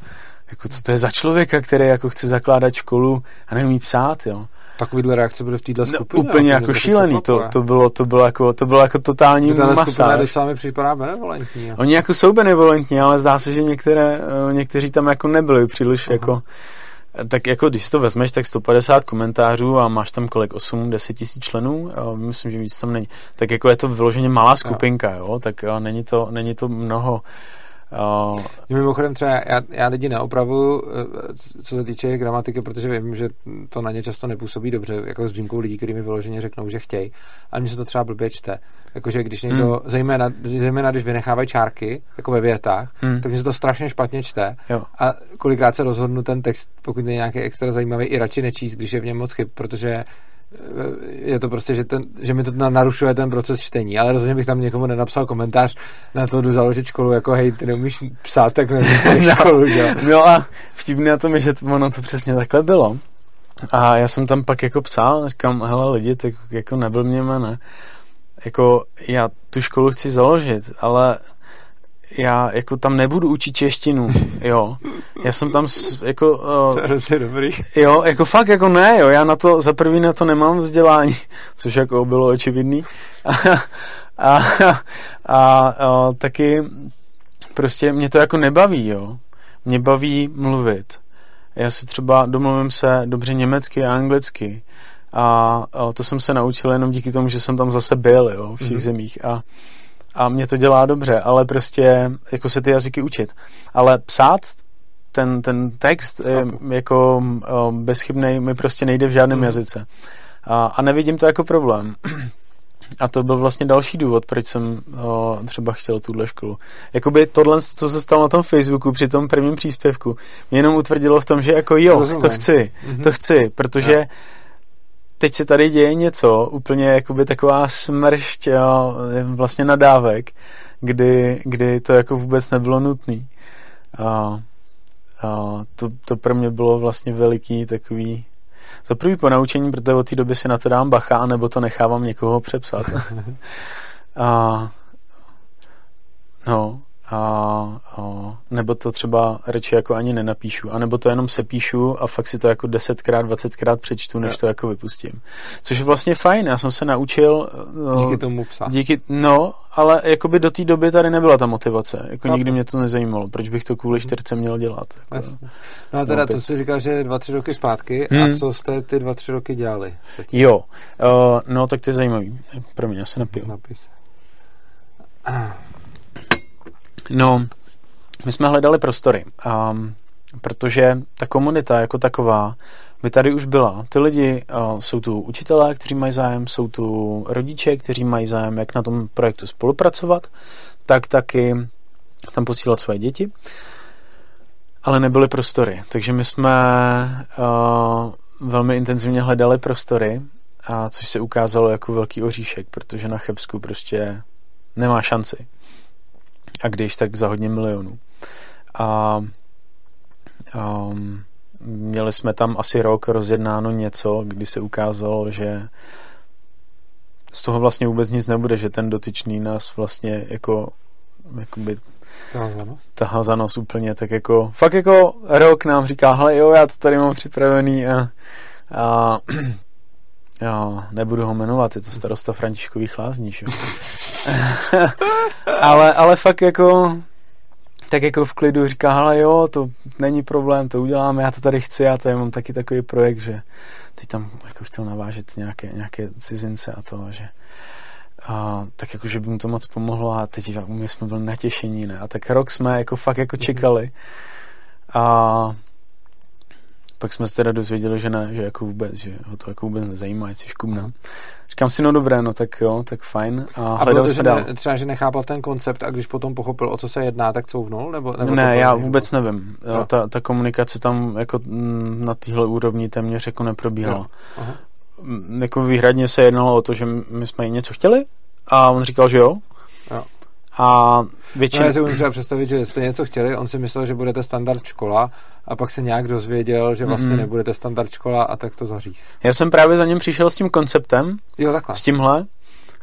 jako co to je za člověka, který jako chce zakládat školu a neumí psát, jo. Takovýhle reakce byly v této no, skupině. No, úplně jako šílený, to, to, bylo, to, bylo jako, to bylo jako totální to masáž. skupina když mi připadá benevolentní. Jo. Oni jako jsou benevolentní, ale zdá se, že některé, uh, někteří tam jako nebyli příliš Aha. jako tak jako když to vezmeš, tak 150 komentářů a máš tam kolik, 8, 10 tisíc členů, jo, myslím, že víc tam není. Tak jako je to vyloženě malá skupinka, jo, tak jo, není, to, není to mnoho. Uh, Mimochodem třeba já, já lidi neopravuju, eh, co se týče gramatiky, protože vím, že to na ně často nepůsobí dobře, jako s výjimkou lidí, kteří mi vyloženě řeknou, že chtějí. A mně se to třeba blbě čte. Jakože když někdo, hmm. zejména, zejména když vynechávají čárky, jako ve větách, hmm. tak mi se to strašně špatně čte. Jo. A kolikrát se rozhodnu ten text, pokud je nějaký extra zajímavý, i radši nečíst, když je v něm moc chyb, protože je to prostě, že, ten, že mi to narušuje ten proces čtení, ale rozhodně bych tam někomu nenapsal komentář na to, jdu založit školu, jako hej, ty neumíš psát, tak nevím, no, školu, že? No a vtipný na tom je, že to, ono to přesně takhle bylo. A já jsem tam pak jako psal, říkám, hele lidi, tak jako nebyl mě ne. Jako já tu školu chci založit, ale já jako tam nebudu učit češtinu, jo. Já jsem tam s, jako... Uh, to je dobrý. Jo, jako fakt jako ne, jo. Já na to, za první na to nemám vzdělání, což jako bylo očividný. A, a, a, a taky prostě mě to jako nebaví, jo. Mě baví mluvit. Já si třeba domluvím se dobře německy a anglicky. A, a to jsem se naučil jenom díky tomu, že jsem tam zase byl, jo, v těch mm-hmm. zemích. A a mě to dělá dobře, ale prostě jako se ty jazyky učit. Ale psát ten, ten text je jako bezchybný mi prostě nejde v žádném mm. jazyce. A, a nevidím to jako problém. A to byl vlastně další důvod, proč jsem o, třeba chtěl tuhle školu. Jakoby tohle, co se stalo na tom Facebooku při tom prvním příspěvku, mě jenom utvrdilo v tom, že jako jo, Rozumím. to chci, mm-hmm. to chci, protože yeah teď se tady děje něco, úplně jakoby taková smršť jo, vlastně nadávek, kdy, kdy to jako vůbec nebylo nutný. A, a to, to pro mě bylo vlastně veliký takový za prvý ponaučení, protože od té doby si na to dám bacha, nebo to nechávám někoho přepsat. a, no, a, a nebo to třeba radši jako ani nenapíšu, anebo to jenom sepíšu a fakt si to jako desetkrát, dvacetkrát přečtu, než to jako vypustím. Což je vlastně fajn, já jsem se naučil... No, díky tomu psa. Díky, no, ale jakoby do té doby tady nebyla ta motivace. Jako no. nikdy mě to nezajímalo, proč bych to kvůli mhm. čtyřce měl dělat. Jako, no a teda no, to si říkal, že dva, tři roky zpátky hmm. a co jste ty dva, tři roky dělali? Předtím? Jo, uh, no tak to je zajímavý. Pro mě, já se napiju. Napis. No, my jsme hledali prostory, um, protože ta komunita jako taková by tady už byla. Ty lidi, uh, jsou tu učitelé, kteří mají zájem, jsou tu rodiče, kteří mají zájem, jak na tom projektu spolupracovat, tak taky tam posílat své děti. Ale nebyly prostory, takže my jsme uh, velmi intenzivně hledali prostory, a což se ukázalo jako velký oříšek, protože na Chebsku prostě nemá šanci a když, tak za hodně milionů. A um, měli jsme tam asi rok rozjednáno něco, kdy se ukázalo, že z toho vlastně vůbec nic nebude, že ten dotyčný nás vlastně jako jakoby tahal za nos úplně, tak jako fakt jako rok nám říká, hele jo, já to tady mám připravený a, a já nebudu ho jmenovat, je to starosta Františkových lázní, ale, ale fakt jako tak jako v klidu říká, ale jo, to není problém, to uděláme, já to tady chci, já tady mám taky takový projekt, že teď tam jako chtěl navážet nějaké, nějaké cizince a to, že a, tak jako, že by mu to moc pomohlo a teď my jsme byli natěšení, ne? A tak rok jsme jako fakt jako čekali a pak jsme se teda dozvěděli, že ne, že jako vůbec, že ho to jako vůbec nezajímá, jestli škubne. Říkám si, no dobré, no tak jo, tak fajn. A, a hledali jsme dál. Ne, třeba, že nechápal ten koncept a když potom pochopil, o co se jedná, tak couvnul? Nebo, nebo ne, já vůbec nebo? nevím. Jo, ta, ta komunikace tam jako mm, na téhle úrovni téměř jako neprobíhala. Jako výhradně se jednalo o to, že my jsme jí něco chtěli a on říkal, že jo. jo. A většinou... No, já si umím třeba představit, že jste něco chtěli, on si myslel, že budete standard škola a pak se nějak dozvěděl, že vlastně mm. nebudete standard škola a tak to zaříz. Já jsem právě za ním přišel s tím konceptem, jo, takhle. s tímhle.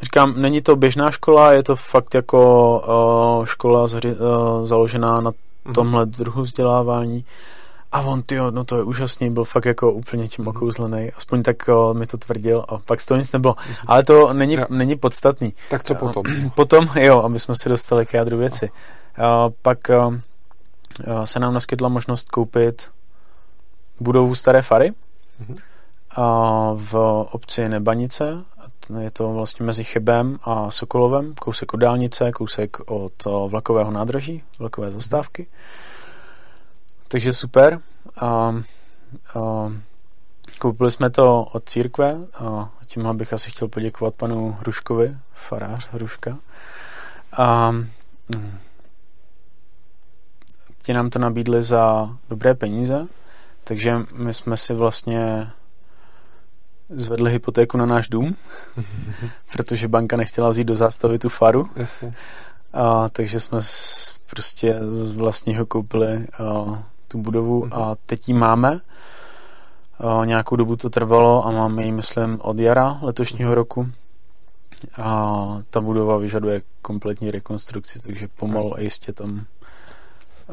Říkám, není to běžná škola, je to fakt jako uh, škola zři, uh, založená na mm. tomhle druhu vzdělávání a on, ty no to je úžasný, byl fakt jako úplně tím mhm. okouzlený, aspoň tak o, mi to tvrdil a pak z toho nic nebylo. Mhm. Ale to není, jo. není podstatný. Tak co potom? potom, jo, aby jsme se dostali k jádru věci. A pak se nám naskytla možnost koupit budovu Staré Fary mm-hmm. a v obci Nebanice. Je to vlastně mezi Chybem a Sokolovem, kousek od dálnice, kousek od vlakového nádraží, vlakové zastávky. Takže super. A, a, koupili jsme to od církve a tím bych asi chtěl poděkovat panu Hruškovi, farář Hruška. A, hm, ti nám to nabídli za dobré peníze, takže my jsme si vlastně zvedli hypotéku na náš dům, protože banka nechtěla vzít do zástavy tu faru. Jasně. A, takže jsme z, prostě z vlastního koupili a, tu budovu mm-hmm. a teď ji máme. A, nějakou dobu to trvalo a máme ji, myslím, od jara letošního roku. A ta budova vyžaduje kompletní rekonstrukci, takže pomalu a jistě tam...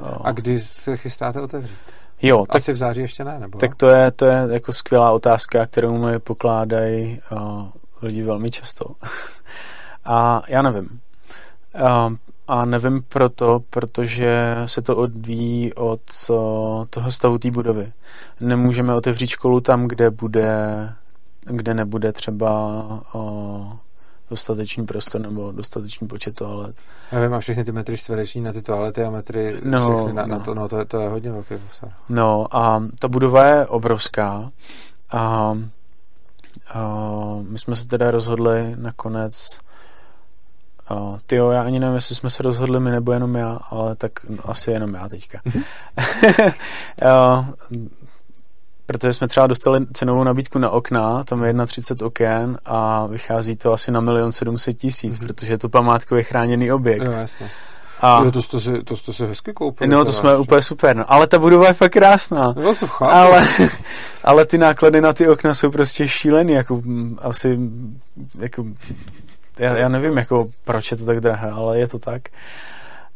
A, a kdy se chystáte otevřít? Jo, tak, Asi v září ještě ne, nebo? Tak to je, to je jako skvělá otázka, kterou mi pokládají uh, lidi velmi často. a já nevím. Uh, a nevím proto, protože se to odvíjí od toho stavu té budovy. Nemůžeme otevřít školu tam, kde bude kde nebude třeba uh, dostatečný prostor nebo dostatečný počet toalet. Já vím, a všechny ty metry čtvereční na ty toalety a metry no, všechny na, no. na to, no to, je, to je hodně velký prostor. No a ta budova je obrovská a, a my jsme se teda rozhodli nakonec Uh, ty jo, já ani nevím, jestli jsme se rozhodli my nebo jenom já, ale tak no, asi jenom já teďka. uh, protože jsme třeba dostali cenovou nabídku na okna, tam je 31 oken a vychází to asi na milion 700 tisíc, mm-hmm. protože je to památkově chráněný objekt. Jasně. A, jo, to, to, si, to jste si hezky koupili. No, to jsme ještě. úplně super. No. Ale ta budova je fakt krásná. No, to chápu. Ale, ale ty náklady na ty okna jsou prostě šílený. Jako, asi, jako, já, já nevím, jako, proč je to tak drahé, ale je to tak.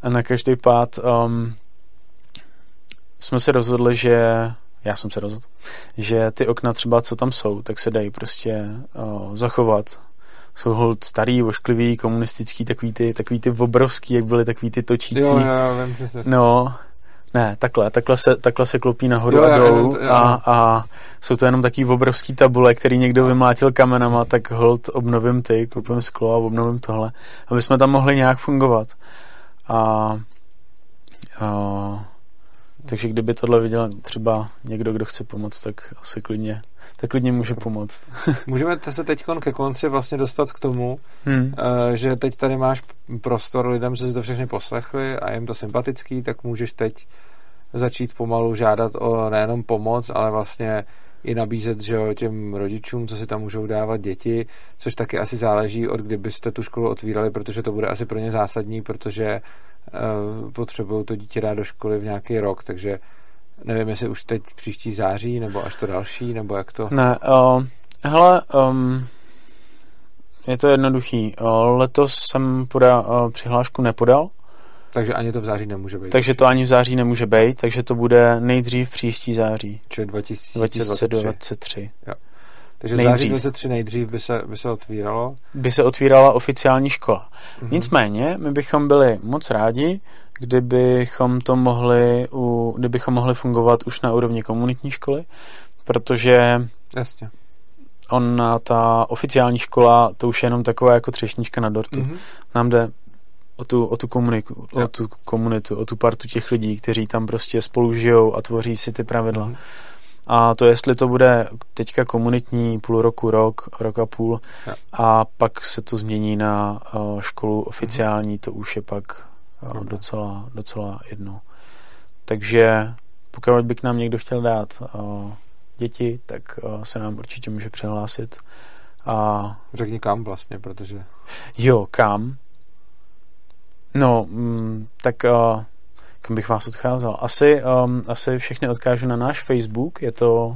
A na každý pád um, jsme se rozhodli, že já jsem se rozhodl, že ty okna třeba, co tam jsou, tak se dají prostě o, zachovat. Jsou hold starý, ošklivý, komunistický, takový ty, takový ty obrovský, jak byly takový ty točící. Jo, já vím, že se... No, ne, takhle, takhle se, takhle se klopí nahoru jo, a dolů a, a jsou to jenom takový obrovský tabule, který někdo vymlátil kamenama, tak hold obnovím ty, koupím sklo a obnovím tohle, aby jsme tam mohli nějak fungovat. A, a takže kdyby tohle viděl třeba někdo, kdo chce pomoct, tak asi klidně, tak klidně může pomoct. Můžeme se teď ke konci vlastně dostat k tomu, hmm. Eh, že teď tady máš prostor lidem, že si to všechny poslechli a jim to sympatický, tak můžeš teď začít pomalu žádat o nejenom pomoc, ale vlastně i nabízet že jo, těm rodičům, co si tam můžou dávat děti, což taky asi záleží od kdybyste tu školu otvírali, protože to bude asi pro ně zásadní, protože uh, potřebují to dítě dát do školy v nějaký rok, takže nevím, jestli už teď příští září, nebo až to další, nebo jak to... Ne, uh, hele, um, je to jednoduchý. Uh, letos jsem poda, uh, přihlášku nepodal, takže ani to v září nemůže být. Takže to ani v září nemůže být, takže to bude nejdřív příští září. Čili 2023. 2023. Jo. Takže nejdřív. září 2023 nejdřív by se, by se otvíralo? By se otvírala oficiální škola. Mm-hmm. Nicméně, my bychom byli moc rádi, kdybychom to mohli, u, kdybychom mohli fungovat už na úrovni komunitní školy, protože Jasně. ona, ta oficiální škola, to už je jenom taková jako třešnička na dortu. Mm-hmm. Nám jde o tu, o tu, komuniku, o tu komunitu, o tu partu těch lidí, kteří tam prostě spolu žijou a tvoří si ty pravidla. Mm. A to, jestli to bude teďka komunitní půl roku, rok, rok a půl, ja. a pak se to změní na uh, školu oficiální, mm. to už je pak uh, docela, docela jedno. Takže pokud by k nám někdo chtěl dát uh, děti, tak se nám určitě může přihlásit. A... Řekni kam vlastně, protože... Jo, kam. No, mm, tak uh, kam bych vás odcházel? Asi, um, asi všechny odkážu na náš Facebook, je to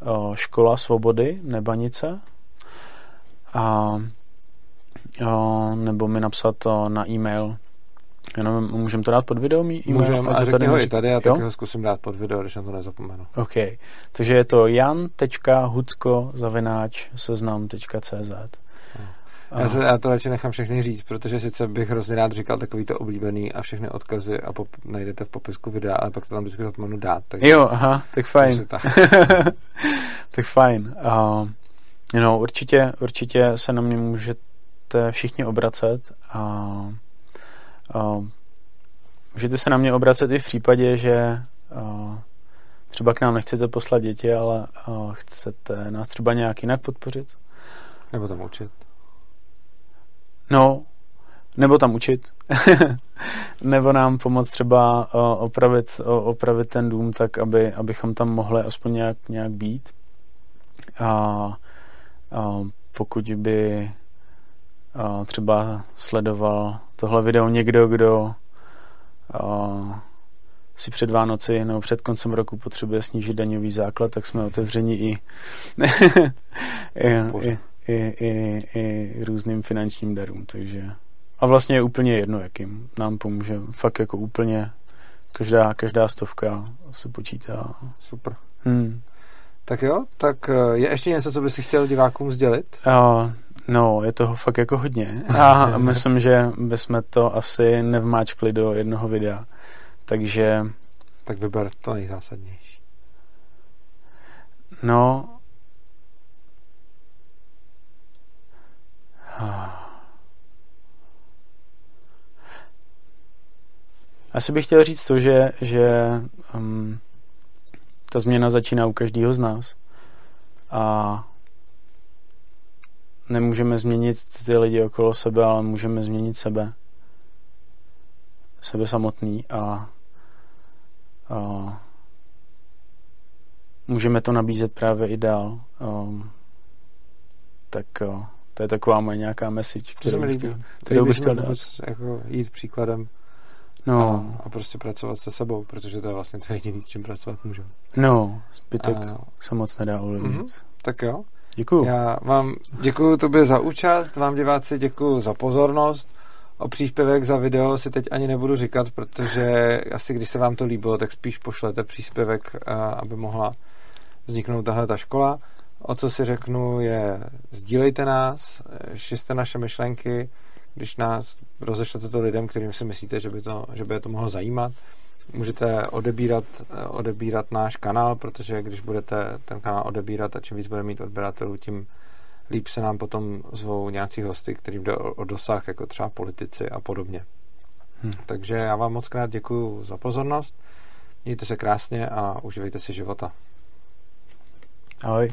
uh, Škola svobody Nebanice. A uh, nebo mi napsat uh, na e-mail Já nevím, můžeme to dát pod video? Můžeme, a řekni ho i tady, a taky ho zkusím dát pod video, když na to nezapomenu. OK. Takže je to jan.hucko zavináč seznam.cz já, se, já to radši nechám všechny říct, protože sice bych hrozně rád říkal takový to oblíbený a všechny odkazy a pop, najdete v popisku videa, ale pak to tam vždycky zapomenu dát. Takže, jo, aha, tak fajn. tak. tak fajn. Uh, know, určitě, určitě se na mě můžete všichni obracet a uh, můžete se na mě obracet i v případě, že uh, třeba k nám nechcete poslat děti, ale uh, chcete nás třeba nějak jinak podpořit. Nebo tam učit. No, nebo tam učit, nebo nám pomoct třeba uh, opravit, uh, opravit ten dům tak, aby, abychom tam mohli aspoň nějak, nějak být. A uh, pokud by uh, třeba sledoval tohle video někdo, kdo uh, si před Vánoci nebo před koncem roku potřebuje snížit daňový základ, tak jsme otevřeni i, i, i, i, i, i různým finančním darům, takže a vlastně je úplně jedno, jakým nám pomůže. Fakt jako úplně každá, každá stovka se počítá. Super. Hmm. Tak jo, tak eh, je ještě něco, co bys si chtěl divákům sdělit? Uh, no, je toho fakt jako hodně. A myslím, že bychom to asi nevmáčkli do jednoho videa. Takže... Tak vyber to nejzásadnější. No, Asi bych chtěl říct to, že, že um, ta změna začíná u každého z nás. A nemůžeme změnit ty lidi okolo sebe, ale můžeme změnit sebe. Sebe samotný a, a můžeme to nabízet právě i dál. Um, tak uh, to je taková moje nějaká message, kterou bych chtěl, kterou bych chtěl dát. Jako jít příkladem no. a, a prostě pracovat se sebou, protože to je vlastně to jediný, s čím pracovat můžu. No, zbytek a, se moc nedá ovlivnit. Mm-hmm, tak jo. Děkuju. Já vám děkuju tobě za účast, vám diváci děkuju za pozornost. O příspěvek za video si teď ani nebudu říkat, protože asi když se vám to líbilo, tak spíš pošlete příspěvek, aby mohla vzniknout tahle ta škola. O co si řeknu je, sdílejte nás, šiřte naše myšlenky, když nás rozešlete to lidem, kterým si myslíte, že by, to, že by je to mohlo zajímat. Můžete odebírat, odebírat náš kanál, protože když budete ten kanál odebírat a čím víc bude mít odběratelů, tím líp se nám potom zvou nějací hosty, kterým jde o, o dosah, jako třeba politici a podobně. Hmm. Takže já vám moc krát děkuji za pozornost. Mějte se krásně a uživejte si života. Ahoj.